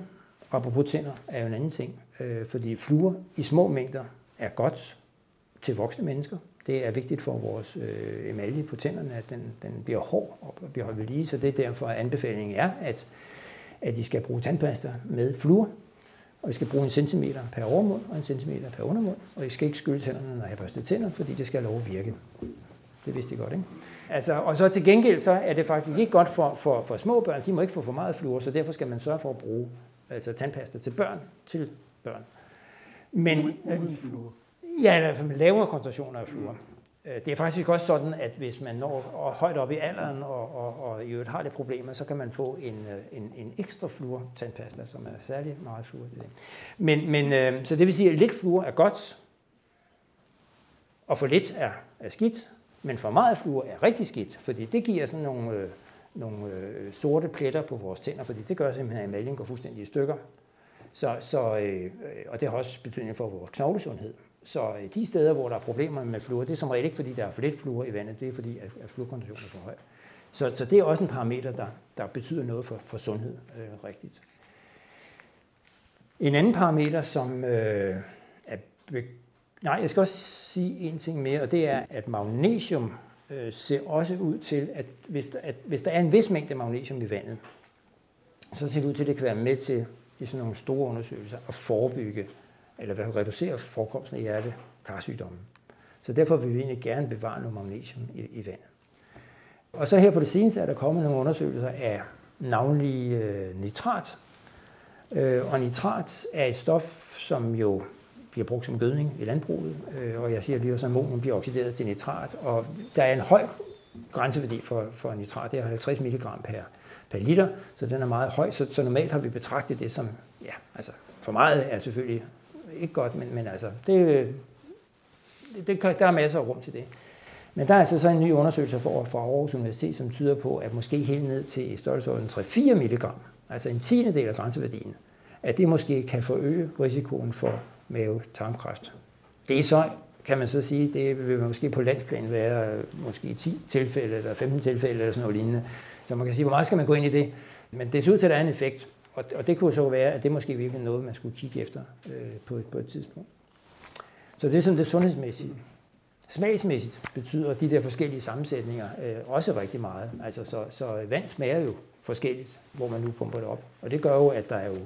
apropos tænder, er jo en anden ting. Øh, fordi fluer i små mængder er godt til voksne mennesker. Det er vigtigt for vores øh, emalje på tænderne, at den, den bliver hård og bliver holdt ved lige, så det er derfor, at anbefalingen er, at, at de skal bruge tandpasta med fluor, og I skal bruge en centimeter per overmund og en centimeter per undermund, og I skal ikke skylle tænderne, når jeg børster tænder, fordi det skal have lov at virke. Det vidste I godt, ikke? Altså, og så til gengæld, så er det faktisk ikke godt for, for, for små børn. De må ikke få for meget fluor, så derfor skal man sørge for at bruge altså tandpasta til børn, til børn. Men, uden, fluor. Ja, i hvert fald lavere koncentrationer af fluor. Øh, det er faktisk også sådan, at hvis man når højt op i alderen og, og, og i øvrigt har det problemer, så kan man få en, øh, en, en ekstra fluor tandpasta, som er særlig meget fluor til det. Men, men, øh, så det vil sige, at lidt fluor er godt, og for lidt er, er skidt, men for meget fluor er rigtig skidt, fordi det giver sådan nogle, øh, nogle øh, sorte pletter på vores tænder, fordi det gør simpelthen, at emaljen går fuldstændig i stykker. Så, så, øh, og det har også betydning for vores knoglesundhed. Så øh, de steder, hvor der er problemer med fluor, det er som regel ikke, fordi der er for lidt fluor i vandet, det er fordi, at, fluorkoncentrationen er for høj. Så, så det er også en parameter, der, der betyder noget for, for sundhed, øh, rigtigt. En anden parameter, som øh, er... Nej, jeg skal også sige en ting mere, og det er, at magnesium øh, ser også ud til, at hvis, at hvis der er en vis mængde magnesium i vandet, så ser det ud til, at det kan være med til i sådan nogle store undersøgelser at forebygge eller hvad reducere forekomsten af hjertekarsygdomme. Så derfor vil vi egentlig gerne bevare noget magnesium i, i vandet. Og så her på det seneste er der kommet nogle undersøgelser af navnlig øh, nitrat. Øh, og nitrat er et stof, som jo bliver brugt som gødning i landbruget, øh, og jeg siger lige, at ammonium bliver oxideret til nitrat, og der er en høj grænseværdi for, for nitrat, det er 50 mg per, per liter, så den er meget høj, så, så normalt har vi betragtet det som, ja, altså for meget er selvfølgelig ikke godt, men, men altså, det, det, der er masser af rum til det. Men der er altså så en ny undersøgelse fra, fra Aarhus Universitet, som tyder på, at måske helt ned til størrelsesorden 3-4 mg, altså en tiende del af grænseværdien, at det måske kan forøge risikoen for mave-tarmkræft. Det er så, kan man så sige, det vil måske på landsplan være øh, måske 10 tilfælde eller 15 tilfælde eller sådan noget lignende. Så man kan sige, hvor meget skal man gå ind i det? Men det ser ud til, at der er en effekt. Og, og det kunne så være, at det måske virkelig noget, man skulle kigge efter øh, på, på et tidspunkt. Så det er sådan det sundhedsmæssige. Smagsmæssigt betyder de der forskellige sammensætninger øh, også rigtig meget. Altså, så, så vand smager jo forskelligt, hvor man nu pumper det op. Og det gør jo, at der er jo,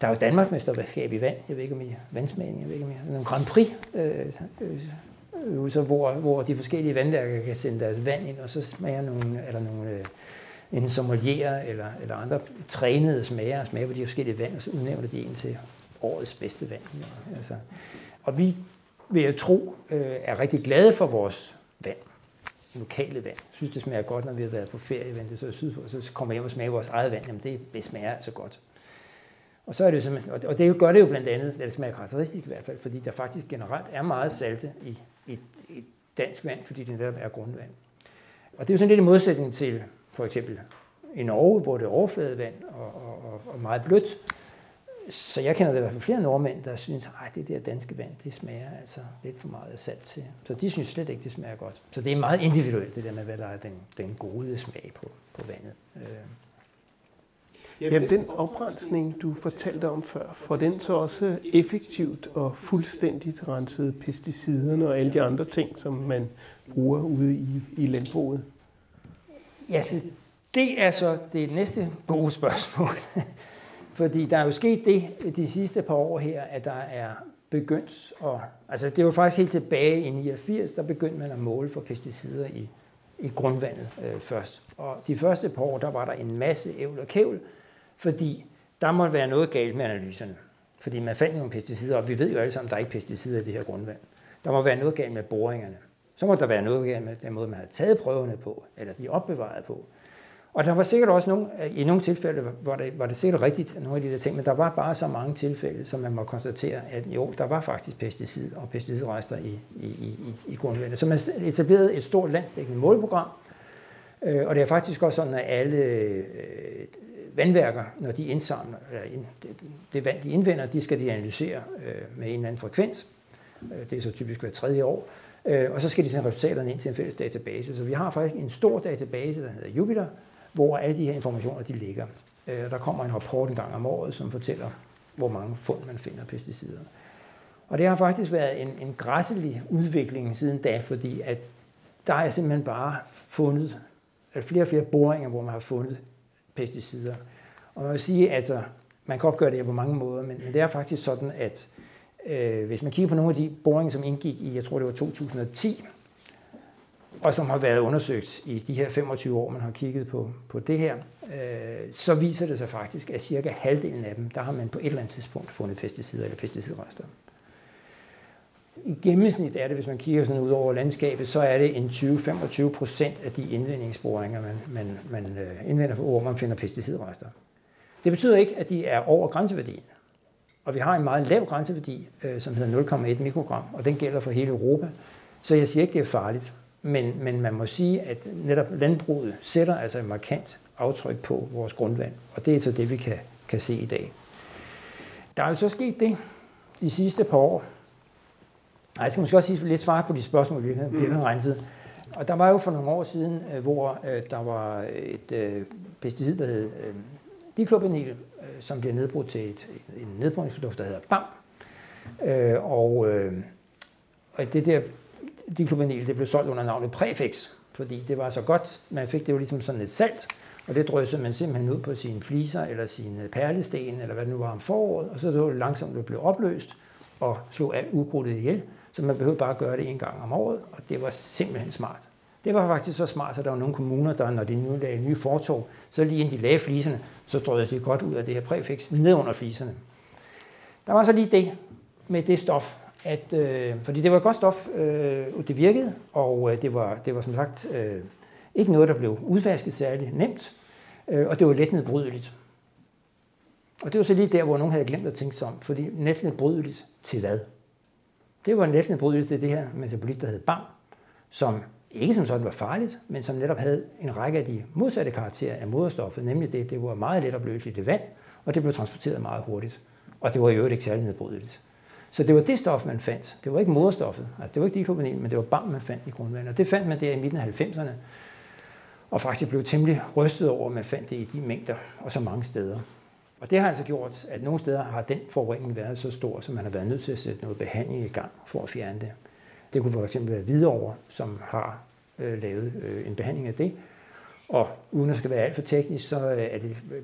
der er jo Danmarksmesterskab i vand. Jeg ved ikke, om I vandsmagning, jeg ved ikke, om I en Grand Prix, øh, øh, øh så hvor, hvor de forskellige vandværker kan sende deres vand ind, og så smager nogle, eller nogle øh, en sommelier eller, eller andre trænede smager og smager på de forskellige vand, og så udnævner de en til årets bedste vand. Altså. Og vi, vil jeg tro, øh, er rigtig glade for vores vand, lokale vand. Jeg synes, det smager godt, når vi har været på ferie, det så sydpå, og så kommer hjem og smager vores eget vand. Jamen, det, det smager altså godt. Og, så er det jo og det gør det jo blandt andet, det smager karakteristisk i hvert fald, fordi der faktisk generelt er meget salte i, i, i dansk vand, fordi det netop er grundvand. Og det er jo sådan lidt i modsætning til for eksempel i Norge, hvor det er overfladevand og, og, og meget blødt. Så jeg kender det i hvert fald flere nordmænd, der synes, at det der danske vand, det smager altså lidt for meget salt til. Så de synes slet ikke, det smager godt. Så det er meget individuelt, det der med, hvad der er den, den gode smag på, på vandet. Øh. Jamen, den oprensning, du fortalte om før, får den så også effektivt og fuldstændigt renset pesticiderne og alle de andre ting, som man bruger ude i, i landbruget? Ja, så det er så det næste gode spørgsmål. Fordi der er jo sket det de sidste par år her, at der er begyndt at... Altså det var faktisk helt tilbage i 89, der begyndte man at måle for pesticider i, i grundvandet øh, først. Og de første par år, der var der en masse ævl og kævl, fordi der måtte være noget galt med analyserne. Fordi man fandt nogle pesticider, og vi ved jo alle sammen, at der er ikke pesticider i det her grundvand. Der må være noget galt med boringerne. Så må der være noget galt med den måde, man har taget prøverne på, eller de er opbevaret på. Og der var sikkert også nogle, øh, i nogle tilfælde var det, var det sikkert rigtigt, nogle af de der ting, men der var bare så mange tilfælde, som man må konstatere, at jo, der var faktisk pesticid og pesticidrester i, i, i, i grundvandet. Så man etablerede et stort landsdækkende målprogram, øh, og det er faktisk også sådan, at alle øh, vandværker, når de indsamler, eller det, vand, de indvender, de skal de analysere med en eller anden frekvens. Det er så typisk hver tredje år. Øh, og så skal de sende resultaterne ind til en fælles database. Så vi har faktisk en stor database, der hedder Jupiter, hvor alle de her informationer de ligger. Øh, der kommer en rapport en gang om året, som fortæller, hvor mange fund man finder af pesticider. Og det har faktisk været en, en græsselig udvikling siden da, fordi at der er simpelthen bare fundet at flere og flere boringer, hvor man har fundet pesticider. Og man vil sige, at altså, man kan opgøre det på mange måder, men, men det er faktisk sådan, at Øh, Øh, hvis man kigger på nogle af de boringer, som indgik i, jeg tror det var 2010, og som har været undersøgt i de her 25 år, man har kigget på, på det her, øh, så viser det sig faktisk, at cirka halvdelen af dem, der har man på et eller andet tidspunkt fundet pesticider eller pesticidrester. I gennemsnit er det, hvis man kigger sådan ud over landskabet, så er det en 20-25 procent af de indvindingsboringer, man, man, man øh, indvinder på, hvor man finder pesticidrester. Det betyder ikke, at de er over grænseværdien. Og vi har en meget lav grænseværdi, øh, som hedder 0,1 mikrogram, og den gælder for hele Europa. Så jeg siger ikke, det er farligt. Men, men man må sige, at netop landbruget sætter altså et markant aftryk på vores grundvand. Og det er så det, vi kan, kan se i dag. der er jo så sket det de sidste par år. Nej, jeg skal måske også sige lidt svare på de spørgsmål, vi har mm. renset. Og der var jo for nogle år siden, øh, hvor øh, der var et øh, pesticid, der hed diklorbenil, øh, som bliver nedbrudt til et, en nedbrydningsprodukt, der hedder BAM. Øh, og, øh, og det der diklorbenil, det blev solgt under navnet Prefix, fordi det var så godt, man fik det jo ligesom sådan et salt, og det dryssede man simpelthen ud på sine fliser, eller sine perlesten, eller hvad det nu var om foråret, og så det langsomt det blev opløst, og slog alt ukrudtet ihjel, så man behøvede bare at gøre det en gang om året, og det var simpelthen smart. Det var faktisk så smart, at der var nogle kommuner, der når de nu lagde nye fortog, så lige inden de lagde fliserne, så drøjede de godt ud af det her præfix ned under fliserne. Der var så lige det med det stof, at, øh, fordi det var et godt stof, øh, det virkede, og øh, det, var, det var som sagt øh, ikke noget, der blev udvasket særlig nemt, øh, og det var let nedbrydeligt. Og det var så lige der, hvor nogen havde glemt at tænke sig om, fordi let nedbrydeligt til hvad? Det var let nedbrydeligt til det her metabolit, der hed BAM, som ikke som sådan var farligt, men som netop havde en række af de modsatte karakterer af moderstoffet, nemlig det, det var meget let opløseligt i vand, og det blev transporteret meget hurtigt. Og det var i øvrigt ikke særlig nedbrydeligt. Så det var det stof, man fandt. Det var ikke moderstoffet. Altså, det var ikke diklobanin, men det var BAM, man fandt i grundvandet. Og det fandt man der i midten af 90'erne. Og faktisk blev temmelig rystet over, at man fandt det i de mængder og så mange steder. Og det har altså gjort, at nogle steder har den forurening været så stor, så man har været nødt til at sætte noget behandling i gang for at fjerne det. Det kunne for eksempel være Hvidovre, som har øh, lavet øh, en behandling af det. Og uden at skal være alt for teknisk, så øh, er det, øh,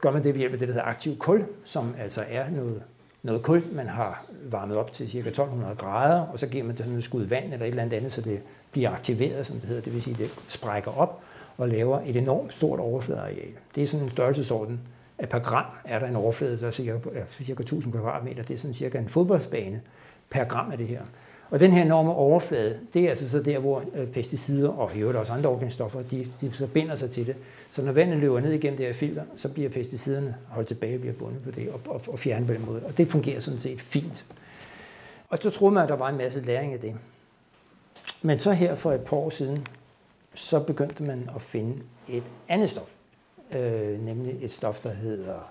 gør man det ved hjælp af det, der hedder aktiv kul, som altså er noget, noget kul, man har varmet op til ca. 1200 grader, og så giver man det sådan et skud vand eller et eller andet, så det bliver aktiveret, som det hedder. Det vil sige, det sprækker op og laver et enormt stort overfladeareal. Det er sådan en størrelsesorden at per gram er der en overflade, der er cirka, cirka 1000 kvadratmeter. Det er sådan cirka en fodboldsbane per gram af det her. Og den her enorme overflade, det er altså så der, hvor øh, pesticider og i også andre organistoffer, de, de så binder sig til det. Så når vandet løber ned igennem det her filter, så bliver pesticiderne holdt tilbage, bliver bundet på det og, og, og fjernet på den måde. Og det fungerer sådan set fint. Og så troede man, at der var en masse læring af det. Men så her for et par år siden, så begyndte man at finde et andet stof øh, nemlig et stof, der hedder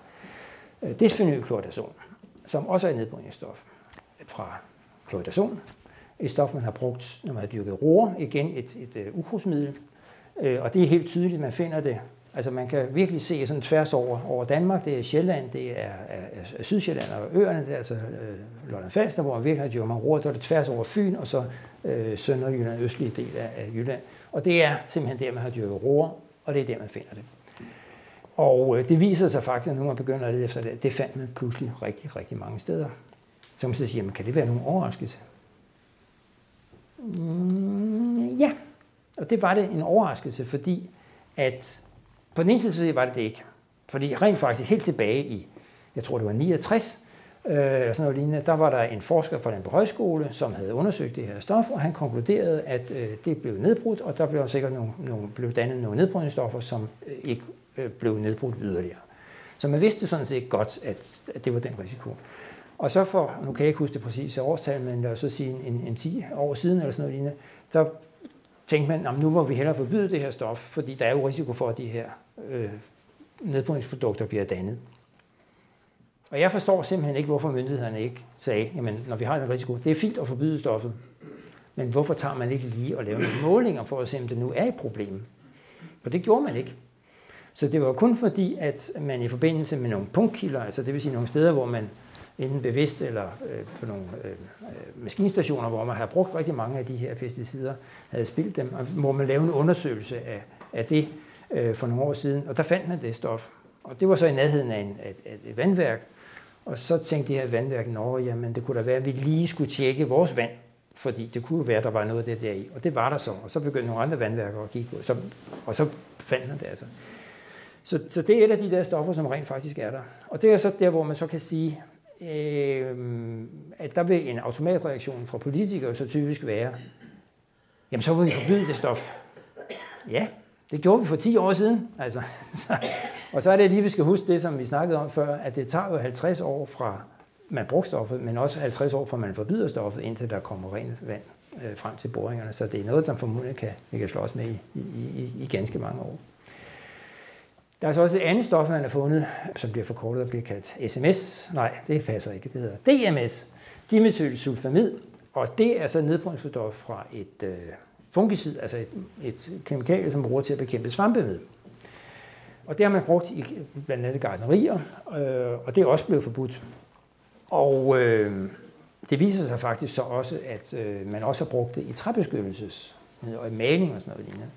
øh, desphenylchloridazon, som også er et nedbrydningsstof fra chloridazon. Et stof, man har brugt, når man har dyrket roer, igen et, et, øh, et uh, ukrudtsmiddel. Øh, og det er helt tydeligt, man finder det. Altså man kan virkelig se sådan tværs over, over Danmark. Det er Sjælland, det er, er, er Sydsjælland og øerne, det er altså øh, Lolland Falster, hvor man virkelig har dyrket roer. Der er det tværs over Fyn, og så øh, Sønderjylland, østlige del af, af Jylland. Og det er simpelthen der, man har dyrket roer, og det er der, man finder det. Og øh, det viser sig faktisk, når man begynder at lede efter det, det fandt man pludselig rigtig, rigtig mange steder. Så man så siger, man, kan det være nogen overraskelse? Mm, ja, og det var det en overraskelse, fordi at på den ene side var det det ikke. Fordi rent faktisk helt tilbage i, jeg tror det var 69, øh, eller sådan noget lignende, der var der en forsker fra den på højskole, som havde undersøgt det her stof, og han konkluderede, at øh, det blev nedbrudt, og der blev sikkert nogle, nogle, blev dannet nogle nedbrydningsstoffer, som øh, ikke øh, blev nedbrudt yderligere. Så man vidste sådan set godt, at, at det var den risiko. Og så for, nu kan jeg ikke huske det præcise årstal, men lad os så sige en, en 10 år siden eller sådan noget lignende, der tænkte man, nu må vi hellere forbyde det her stof, fordi der er jo risiko for, at de her øh, nedbrydningsprodukter bliver dannet. Og jeg forstår simpelthen ikke, hvorfor myndighederne ikke sagde, jamen når vi har en risiko, det er fint at forbyde stoffet, men hvorfor tager man ikke lige og laver nogle målinger for at se, om det nu er et problem? For det gjorde man ikke. Så det var kun fordi, at man i forbindelse med nogle punktkilder, altså det vil sige nogle steder, hvor man enten bevidst eller øh, på nogle øh, maskinstationer, hvor man har brugt rigtig mange af de her pesticider, havde spildt dem, og hvor man lavede en undersøgelse af, af det øh, for nogle år siden, og der fandt man det stof. Og det var så i nærheden af, en, af, af et vandværk, og så tænkte de her vandværk, at jamen det kunne da være, at vi lige skulle tjekke vores vand, fordi det kunne være, at der var noget af det der i. Og det var der så, og så begyndte nogle andre vandværker at kigge på, så, og så fandt man det altså. Så, så det er et af de der stoffer, som rent faktisk er der. Og det er så der, hvor man så kan sige, øh, at der vil en automatreaktion fra politikere så typisk være, jamen så vil vi forbyde det stof. Ja, det gjorde vi for 10 år siden. Altså, så, og så er det lige, vi skal huske det, som vi snakkede om før, at det tager jo 50 år fra man bruger stoffet, men også 50 år fra man forbyder stoffet, indtil der kommer rent vand øh, frem til boringerne. Så det er noget, der formodentlig kan, vi kan slås med i, i, i, i ganske mange år. Der er så også et andet stof, man har fundet, som bliver forkortet og bliver kaldt SMS. Nej, det passer ikke. Det hedder DMS, dimethylsulfamid. Og det er så nedbrydningsstof fra et øh, fungicid, altså et, et kemikalie, som bruger til at bekæmpe svampe med. Og det har man brugt i blandt andet gardnerier, øh, og det er også blevet forbudt. Og øh, det viser sig faktisk så også, at øh, man også har brugt det i træbeskyttelses og i maling og sådan noget lignende.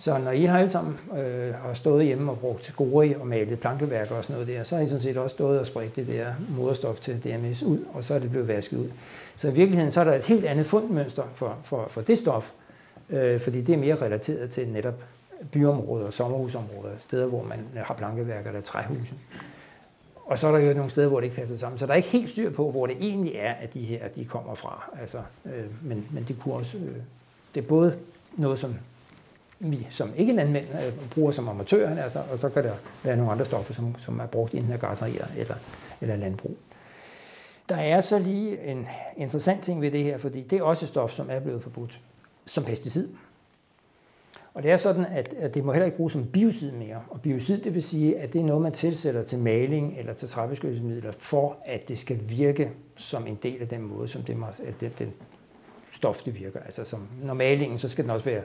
Så når I har alle sammen øh, har stået hjemme og brugt gori og malet plankeværker og sådan noget der, så har I sådan set også stået og spredt det der moderstof til DMS ud, og så er det blevet vasket ud. Så i virkeligheden så er der et helt andet fundmønster for, for, for det stof, øh, fordi det er mere relateret til netop byområder, sommerhusområder, steder, hvor man øh, har plankeværker eller træhuse. Og så er der jo nogle steder, hvor det ikke passer sammen. Så der er ikke helt styr på, hvor det egentlig er, at de her de kommer fra. Altså, øh, men, men det kunne også... Øh, det er både noget, som vi som ikke landmænd øh, bruger som amatører, altså, og så kan der være nogle andre stoffer, som, som er brugt i af gardnerier eller, eller landbrug. Der er så lige en interessant ting ved det her, fordi det er også et stof, som er blevet forbudt som pesticid. Og det er sådan, at, at det må heller ikke bruges som biocid mere. Og biocid, det vil sige, at det er noget, man tilsætter til maling eller til træbeskyttelsesmidler, for at det skal virke som en del af den måde, som det, må, at det, den stof, det virker. Altså som, når malingen, så skal den også være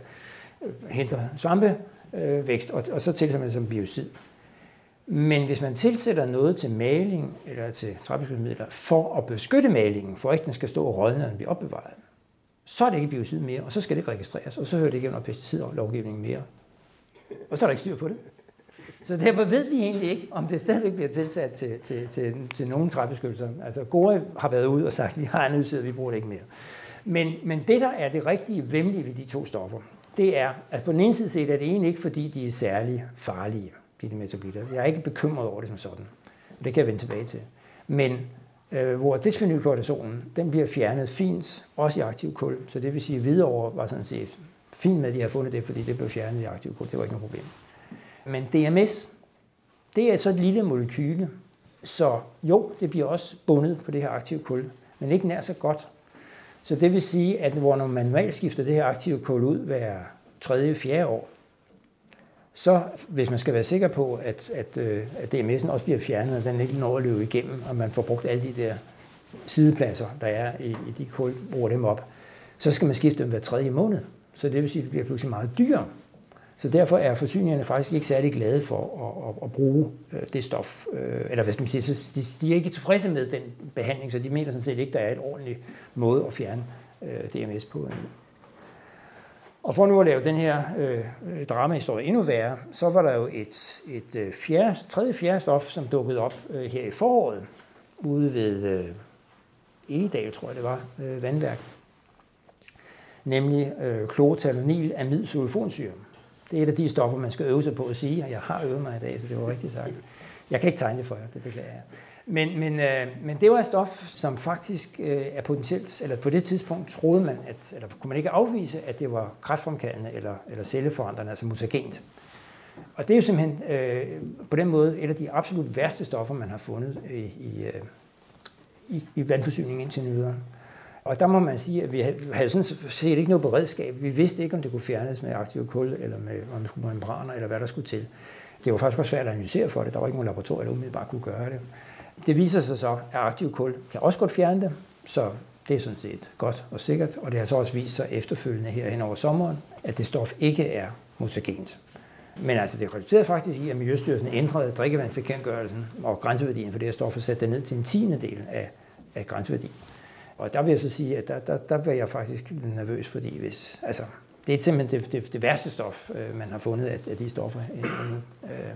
øh, henter svampevækst, og, og så tilsætter man det som biocid. Men hvis man tilsætter noget til maling eller til træbeskyttelsesmidler for at beskytte malingen, for ikke den skal stå og rådne, når den bliver opbevaret, så er det ikke biocid mere, og så skal det ikke registreres, og så hører det ikke under pesticidlovgivningen mere. Og så er der ikke styr på det. Så derfor ved vi egentlig ikke, om det stadigvæk bliver tilsat til, til, til, til nogle træbeskyttelser. Altså Gore har været ud og sagt, at vi har en udsæde, vi bruger det ikke mere. Men, men det, der er det rigtige vemmelige ved de to stoffer, det er, at på den ene side set er det egentlig ikke, fordi de er særlig farlige, de metabolitter. Jeg er ikke bekymret over det som sådan. Det kan jeg vende tilbage til. Men øh, hvor desfenylkortisonen, den bliver fjernet fint, også i aktiv kul. Så det vil sige, at videre var sådan set fint med, at de har fundet det, fordi det blev fjernet i aktiv kul. Det var ikke noget problem. Men DMS, det er så et lille molekyle, så jo, det bliver også bundet på det her aktive kul, men ikke nær så godt. Så det vil sige, at hvor man manuelt skifter det her aktive kul ud hver tredje, fjerde år, så hvis man skal være sikker på, at, at, øh, at DMS'en også bliver fjernet, og den ikke når at løbe igennem, og man får brugt alle de der sidepladser, der er i, i de kul, bruger dem op, så skal man skifte dem hver tredje måned. Så det vil sige, at det bliver pludselig meget dyrere. Så derfor er forsyningerne faktisk ikke særlig glade for at, at, at bruge øh, det stof. Øh, eller hvad skal man sige, så de, de er ikke tilfredse med den behandling, så de mener sådan set ikke, der er et ordentligt måde at fjerne øh, DMS på. Og for nu at lave den her øh, dramahistorie endnu værre, så var der jo et, et øh, fjerde, tredje fjerde stof, som dukkede op øh, her i foråret, ude ved øh, Egedal, tror jeg det var, øh, vandværk. Nemlig øh, klortalonil amid sulfonsyre. Det er et af de stoffer, man skal øve sig på at sige, og jeg har øvet mig i dag, så det var rigtigt sagt. Jeg kan ikke tegne det for jer, det beklager jeg. Men, men, øh, men det var et stof, som faktisk øh, er potentielt, eller på det tidspunkt troede man, at, eller kunne man ikke afvise, at det var kræftfremkaldende eller, eller celleforandrende, altså mutagent. Og det er jo simpelthen øh, på den måde et af de absolut værste stoffer, man har fundet i, i, øh, i, i vandforsyningen indtil videre. Og der må man sige, at vi havde sådan set ikke noget beredskab. Vi vidste ikke, om det kunne fjernes med aktiv kul, eller med, om det skulle membraner, eller hvad der skulle til. Det var faktisk også svært at analysere for det. Der var ikke nogen laboratorier, der umiddelbart kunne gøre det. Det viser sig så, at aktiv kul kan også godt fjerne det, så det er sådan set godt og sikkert, og det har så også vist sig efterfølgende her hen over sommeren, at det stof ikke er mutagent. Men altså, det resulterede faktisk i, at Miljøstyrelsen ændrede drikkevandsbekendtgørelsen og grænseværdien for det her stof og satte det ned til en tiende del af, af grænseværdien. Og der vil jeg så sige, at der, der, der var jeg faktisk nervøs, fordi hvis, altså, det er simpelthen det, det, det værste stof, øh, man har fundet af, af de stoffer Øh, Øh,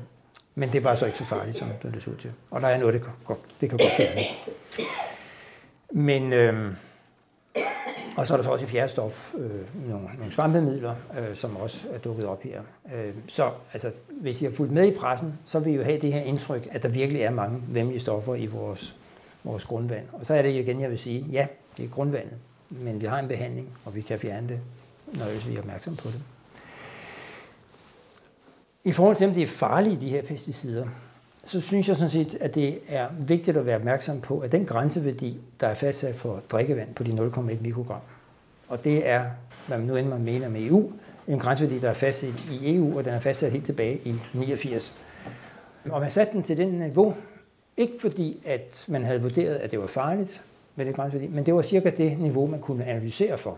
men det var så ikke så farligt, som det så ud til. Og der er noget, det kan godt, det kan godt fjernes. Men, øh, og så er der så også i fjerde stof øh, nogle, nogle svampemidler, øh, som også er dukket op her. Øh, så altså, hvis I har fulgt med i pressen, så vil I jo have det her indtryk, at der virkelig er mange vemmelige stoffer i vores, vores grundvand. Og så er det igen, jeg vil sige, ja, det er grundvandet, men vi har en behandling, og vi kan fjerne det, når vi er opmærksom på det. I forhold til, om det er farlige, de her pesticider, så synes jeg sådan set, at det er vigtigt at være opmærksom på, at den grænseværdi, der er fastsat for drikkevand på de 0,1 mikrogram, og det er, hvad man nu end man mener med EU, en grænseværdi, der er fastsat i EU, og den er fastsat helt tilbage i 89. Og man satte den til den niveau, ikke fordi, at man havde vurderet, at det var farligt men det grænseværdi, men det var cirka det niveau, man kunne analysere for.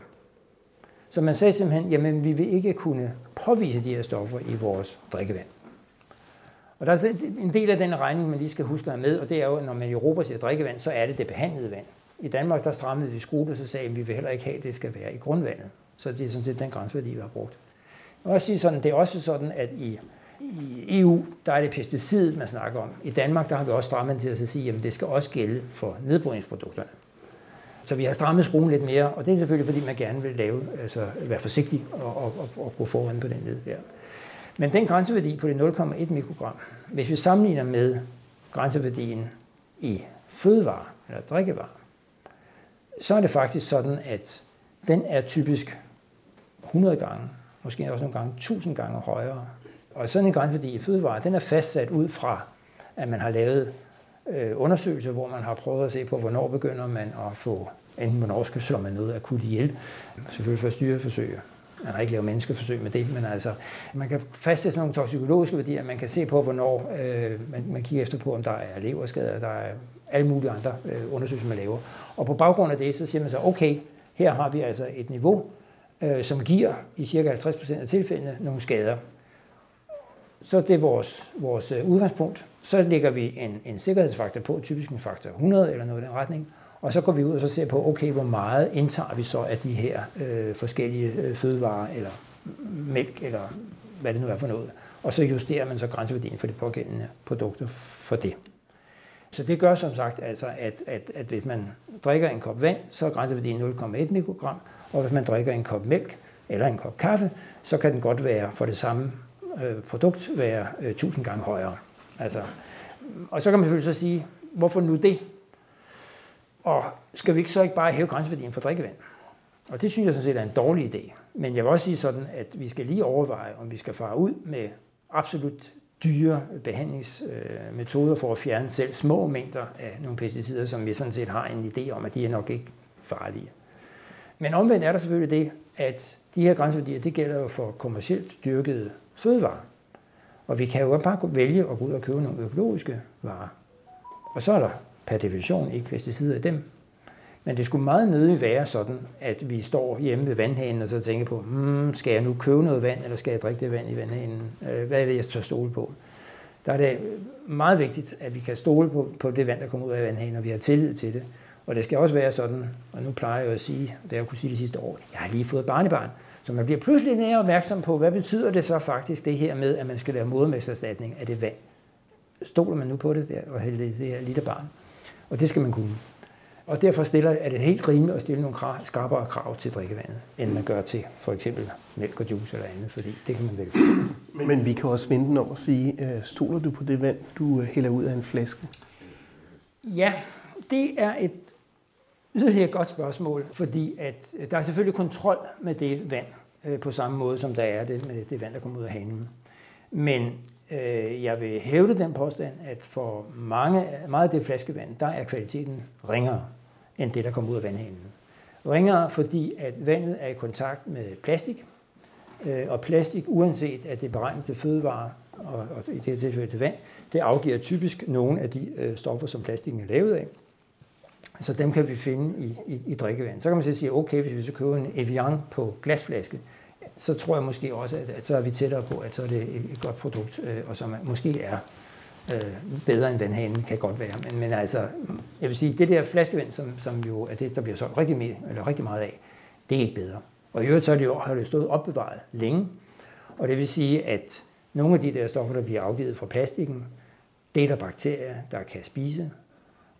Så man sagde simpelthen, jamen vi vil ikke kunne påvise de her stoffer i vores drikkevand. Og der er altså en del af den regning, man lige skal huske at med, og det er jo, når man i Europa siger drikkevand, så er det det behandlede vand. I Danmark, der strammede vi skruen, og så sagde at vi vil heller ikke have, at det skal være i grundvandet. Så det er sådan set den grænseværdi, vi har brugt. Jeg vil også sige sådan, det er også sådan, at i, i EU, der er det pesticidet, man snakker om. I Danmark, der har vi også strammet til at sige, at det skal også gælde for nedbrydningsprodukterne. Så vi har strammet skruen lidt mere, og det er selvfølgelig, fordi man gerne vil lave, altså være forsigtig og, og, og, og gå foran på den led der. Men den grænseværdi på det 0,1 mikrogram, hvis vi sammenligner med grænseværdien i fødevarer eller drikkevarer, så er det faktisk sådan, at den er typisk 100 gange, måske også nogle gange 1000 gange højere. Og sådan en grænseværdi i fødevarer, den er fastsat ud fra, at man har lavet øh, undersøgelser, hvor man har prøvet at se på, hvornår begynder man at få, enten hvornår skal slå man noget akut ihjel, selvfølgelig for styreforsøg, man har ikke lavet menneskeforsøg med det, men altså, man kan fastsætte nogle toksikologiske værdier, man kan se på, hvornår øh, man, man kigger efter på, om der er leverskader, der er alle mulige andre øh, undersøgelser, man laver. Og på baggrund af det, så siger man så, okay, her har vi altså et niveau, øh, som giver i cirka 50% af tilfældene nogle skader. Så det er vores, vores øh, udgangspunkt. Så lægger vi en, en sikkerhedsfaktor på, typisk en faktor 100 eller noget i den retning, og så går vi ud og så ser på, okay, hvor meget indtager vi så af de her øh, forskellige øh, fødevarer, eller mælk, eller hvad det nu er for noget. Og så justerer man så grænseværdien for de pågældende produkter for det. Så det gør som sagt, altså, at, at, at hvis man drikker en kop vand, så er grænseværdien 0,1 mikrogram, og hvis man drikker en kop mælk eller en kop kaffe, så kan den godt være for det samme øh, produkt være øh, 1000 gange højere. Altså, og så kan man selvfølgelig så sige, hvorfor nu det? Og skal vi ikke så ikke bare hæve grænseværdien for drikkevand? Og det synes jeg sådan set er en dårlig idé. Men jeg vil også sige sådan, at vi skal lige overveje, om vi skal fare ud med absolut dyre behandlingsmetoder for at fjerne selv små mængder af nogle pesticider, som vi sådan set har en idé om, at de er nok ikke farlige. Men omvendt er der selvfølgelig det, at de her grænseværdier, det gælder jo for kommercielt dyrkede fødevarer. Og vi kan jo bare vælge at gå ud og købe nogle økologiske varer. Og så er der per definition ikke pesticider i dem. Men det skulle meget nødig være sådan, at vi står hjemme ved vandhanen og så tænker på, hmm, skal jeg nu købe noget vand, eller skal jeg drikke det vand i vandhanen? Øh, hvad er det, jeg så stole på? Der er det meget vigtigt, at vi kan stole på, på det vand, der kommer ud af vandhanen, og vi har tillid til det. Og det skal også være sådan, og nu plejer jeg at sige, det har jeg kunne sige det sidste år, jeg har lige fået barnebarn, så man bliver pludselig mere opmærksom på, hvad betyder det så faktisk, det her med, at man skal lave modermæsterstatning af det vand. Stoler man nu på det der, og hælde det her lille barn? Og det skal man kunne. Og derfor stiller, er det helt rimeligt at stille nogle krav, skarpere krav til drikkevandet, end man gør til for eksempel mælk og juice eller andet, fordi det kan man vel Men, men vi kan også vende den om og sige, øh, stoler du på det vand, du øh, hælder ud af en flaske? Ja, det er et yderligere godt spørgsmål, fordi at der er selvfølgelig kontrol med det vand, øh, på samme måde som der er det med det vand, der kommer ud af hanen. Men Øh, jeg vil hævde den påstand, at for mange, meget af det flaskevand, der er kvaliteten ringere end det, der kommer ud af vandhanen. Ringere, fordi at vandet er i kontakt med plastik, øh, og plastik, uanset at det er beregnet til fødevarer, og, og i det her tilfælde til vand, det afgiver typisk nogle af de øh, stoffer, som plastikken er lavet af. Så dem kan vi finde i, i, i drikkevand. Så kan man så sige, okay, hvis vi så køber en Evian på glasflaske, så tror jeg måske også, at, at så er vi tættere på, at så er det et, et godt produkt, øh, og som måske er øh, bedre end vandhanen, kan godt være. Men, men altså, jeg vil sige, det der flaskevand, som, som jo er det, der bliver solgt rigtig, mere, eller rigtig meget af, det er ikke bedre. Og i øvrigt så er det jo har det stået opbevaret længe, og det vil sige, at nogle af de der stoffer, der bliver afgivet fra plastikken, det er der bakterier, der kan spise.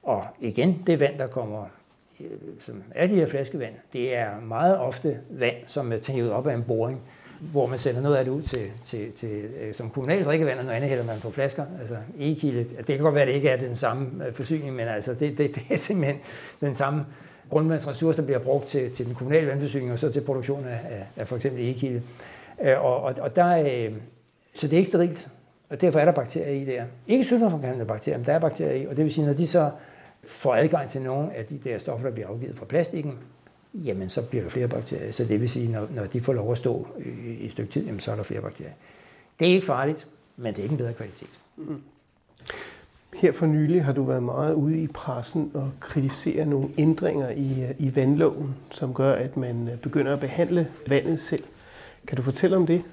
Og igen, det vand, der kommer øh, som er de her flaskevand, det er meget ofte vand, som er taget op af en boring, hvor man sender noget af det ud til, til, til øh, som kommunalt drikkevand, og noget andet hælder man på flasker. Altså e-kilde, det kan godt være, at det ikke er den samme øh, forsyning, men altså det, det, det er simpelthen den samme grundvandsressource, der bliver brugt til, til den kommunale vandforsyning, og så til produktion af, af, af for eksempel e-kilde. Og, og, og der, så det er ikke sterilt, og derfor er der bakterier i der. Ikke sygdomsfremkaldende bakterier, men der er bakterier i, og det vil sige, når de så får adgang til nogle af de der stoffer, der bliver afgivet fra plastikken, jamen så bliver der flere bakterier. Så det vil sige, når, når de får lov at stå i, i et stykke tid, jamen så er der flere bakterier. Det er ikke farligt, men det er ikke en bedre kvalitet. Mm. Her for nylig har du været meget ude i pressen og kritisere nogle ændringer i, øh, i vandloven, som gør, at man øh, begynder at behandle vandet selv. Kan du fortælle om det?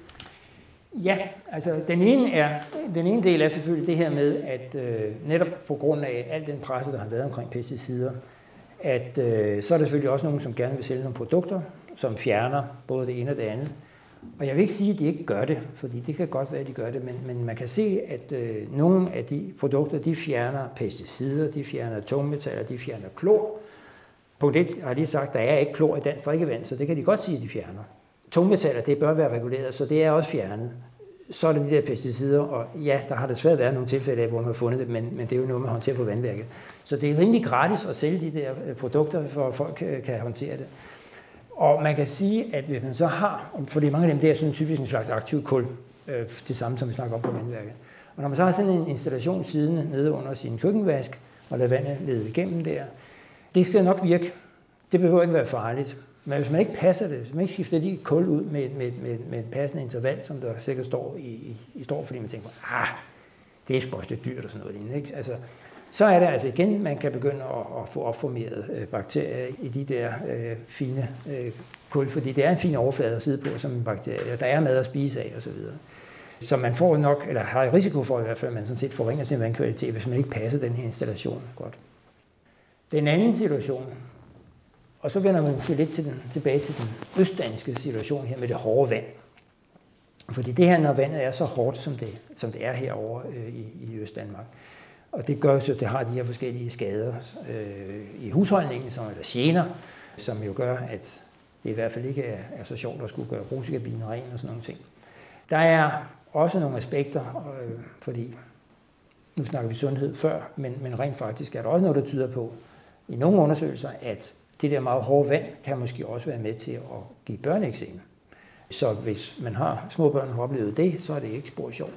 Ja, altså den ene, er, den ene del er selvfølgelig det her med, at øh, netop på grund af al den presse, der har været omkring pesticider, at øh, så er der selvfølgelig også nogen, som gerne vil sælge nogle produkter, som fjerner både det ene og det andet. Og jeg vil ikke sige, at de ikke gør det, fordi det kan godt være, at de gør det, men, men man kan se, at øh, nogle af de produkter, de fjerner pesticider, de fjerner tungmetaller, de fjerner klor. Punkt 1 har jeg lige sagt, der er ikke klor i dansk drikkevand, så det kan de godt sige, at de fjerner. Tungmetaller, det bør være reguleret, så det er også fjernet. Så er det de der pesticider, og ja, der har desværre været nogle tilfælde af, hvor man har fundet det, men, men det er jo noget, man håndterer på vandværket. Så det er rimelig gratis at sælge de der øh, produkter, for at folk øh, kan håndtere det. Og man kan sige, at hvis man så har, for det er mange af dem der er sådan typisk en slags aktiv kul, øh, det samme som vi snakker om på vandværket. Og når man så har sådan en installation siden nede under sin køkkenvask, og lader vandet lede igennem der, det skal nok virke. Det behøver ikke være farligt. Men hvis man ikke passer det, hvis man ikke skifter lige kul ud med, med, med, med et passende interval, som der sikkert står i, i, i står, fordi man tænker, ah, det er sgu også lidt dyrt og sådan noget lignende. Ikke? Altså, så er det altså igen, man kan begynde at, at få opformeret øh, bakterier i de der øh, fine øh, kul, fordi det er en fin overflade at sidde på som en bakterie, og der er mad at spise af osv. Så, så man får nok, eller har risiko for i hvert fald, at man sådan set forringer sin vandkvalitet, hvis man ikke passer den her installation godt. Den anden situation, og så vender man måske lidt til den, tilbage til den østdanske situation her med det hårde vand. Fordi det her, når vandet er så hårdt, som det, som det er herovre øh, i, i Østdanmark, og det gør så, at det har de her forskellige skader øh, i husholdningen, som, eller gener, som jo gør, at det i hvert fald ikke er, er så sjovt at skulle gøre brusekabinen ren og sådan nogle ting. Der er også nogle aspekter, øh, fordi nu snakker vi sundhed før, men, men rent faktisk er der også noget, der tyder på, i nogle undersøgelser, at det der meget hårde vand kan måske også være med til at give børneeksem. Så hvis man har små børn og har oplevet det, så er det ikke spor sjovt.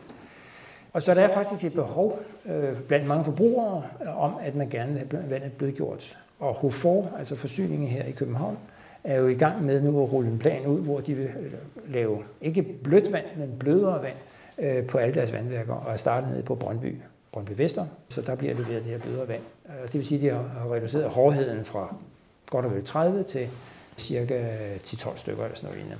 Og så der er faktisk et behov øh, blandt mange forbrugere øh, om, at man gerne vil have vandet blødgjort. Og HOFOR, altså forsyningen her i København, er jo i gang med nu at rulle en plan ud, hvor de vil øh, lave ikke blødt vand, men blødere vand øh, på alle deres vandværker, og er startet nede på Brøndby, Brøndby Vester, så der bliver leveret det her blødere vand. Det vil sige, at de har reduceret hårdheden fra godt og vel 30 til cirka 10-12 stykker eller sådan noget lignende.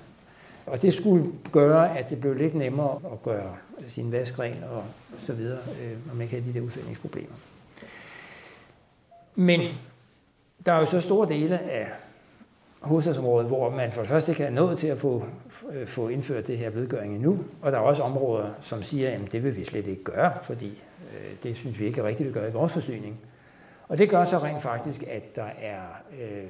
Og det skulle gøre, at det blev lidt nemmere at gøre sin vask ren og så videre, øh, når man ikke havde de der udfældningsproblemer. Men der er jo så store dele af hovedstadsområdet, hvor man for det første ikke er nået til at få, øh, få indført det her vedgøring endnu, og der er også områder, som siger, at det vil vi slet ikke gøre, fordi øh, det synes vi ikke er rigtigt at gøre i vores forsyning. Og det gør så rent faktisk, at der er, øh,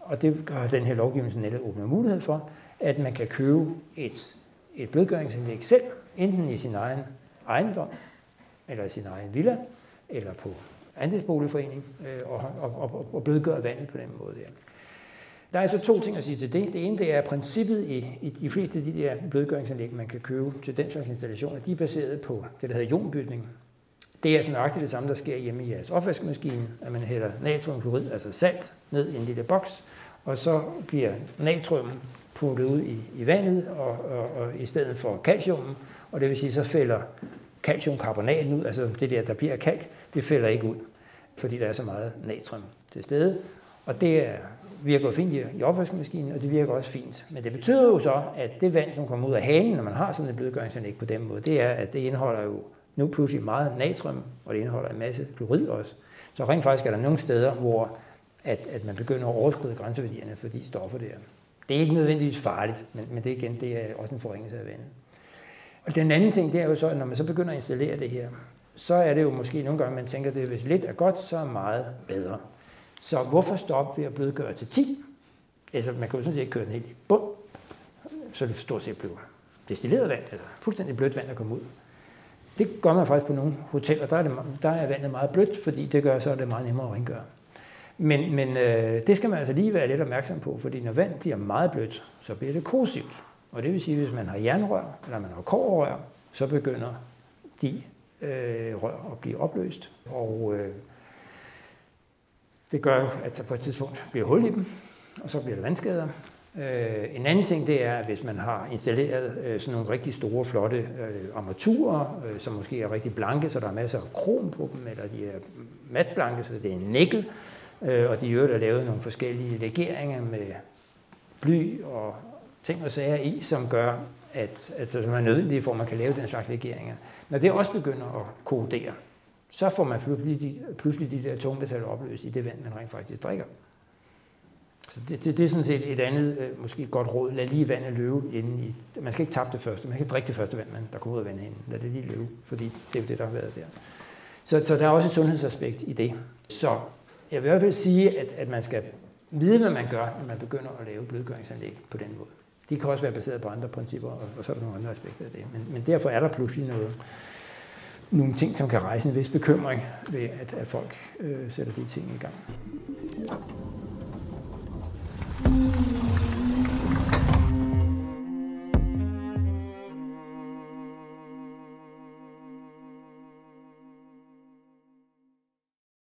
og det gør den her lovgivning netop åbner mulighed for, at man kan købe et, et blødgøringsanlæg selv, enten i sin egen ejendom, eller i sin egen villa, eller på andelsboligforening, øh, og, og, og, og blødgøre vandet på den måde der. Der er altså to ting at sige til det. Det ene det er princippet i, i de fleste af de der blødgøringsanlæg, man kan købe til den slags installationer. De er baseret på det, der hedder ionbytning. Det er sådan nøjagtigt det samme, der sker hjemme i jeres opvaskemaskine, at man hælder natriumklorid, altså salt, ned i en lille boks, og så bliver natrium puttet ud i, i vandet, og, og, og i stedet for calcium, og det vil sige, så fælder calciumkarbonaten ud, altså det der, der bliver kalk, det fælder ikke ud, fordi der er så meget natrium til stede. Og det er, virker fint i, i opvaskemaskinen, og det virker også fint. Men det betyder jo så, at det vand, som kommer ud af hanen, når man har sådan en blødgøringsanlæg på den måde, det er, at det indeholder jo nu pludselig meget natrium, og det indeholder en masse klorid også. Så rent faktisk er der nogle steder, hvor at, at man begynder at overskride grænseværdierne for de stoffer der. Det er ikke nødvendigvis farligt, men, men det igen, det er også en forringelse af vandet. Og den anden ting, det er jo så, at når man så begynder at installere det her, så er det jo måske nogle gange, man tænker, at hvis lidt er godt, så er meget bedre. Så hvorfor stoppe ved at blødgøre til 10? Altså, man kan jo sådan set køre den helt i bund, så det stort set bliver destilleret vand, altså fuldstændig blødt vand, der kommer ud. Det gør man faktisk på nogle hoteller. Der er, det, der er vandet meget blødt, fordi det gør så, at det er meget nemmere at rengøre. Men, men øh, det skal man altså lige være lidt opmærksom på, fordi når vand bliver meget blødt, så bliver det korrosivt. Og det vil sige, at hvis man har jernrør, eller man har kårrør, så begynder de øh, rør at blive opløst. Og øh, det gør jo, at der på et tidspunkt bliver hul i dem, og så bliver der vandskader. Øh, en anden ting, det er, at hvis man har installeret øh, sådan nogle rigtig store, flotte øh, armaturer, øh, som måske er rigtig blanke, så der er masser af krom på dem, eller de er matblanke, så det er en nikkel, øh, og de øvrigt er lavet nogle forskellige legeringer med bly og ting og sager i, som gør, at, at som er nødvendige for, at man kan lave den slags legeringer. Når det også begynder at kodere, så får man pludselig de, pludselig de der tungmetaller opløst i det vand, man rent faktisk drikker. Så det, det, det er sådan set et andet, øh, måske godt råd. Lad lige vandet løbe inden i... Man skal ikke tabe det første. Man kan drikke det første vand, man, der kommer ud af vandet inden. Lad det lige løbe, fordi det er jo det, der har været der. Så, så der er også et sundhedsaspekt i det. Så jeg vil i hvert fald sige, at, at man skal vide, hvad man gør, når man begynder at lave blødgøringsanlæg på den måde. De kan også være baseret på andre principper, og, og så er der nogle andre aspekter af det. Men, men derfor er der pludselig noget, nogle ting, som kan rejse en vis bekymring ved, at, at folk øh, sætter de ting i gang.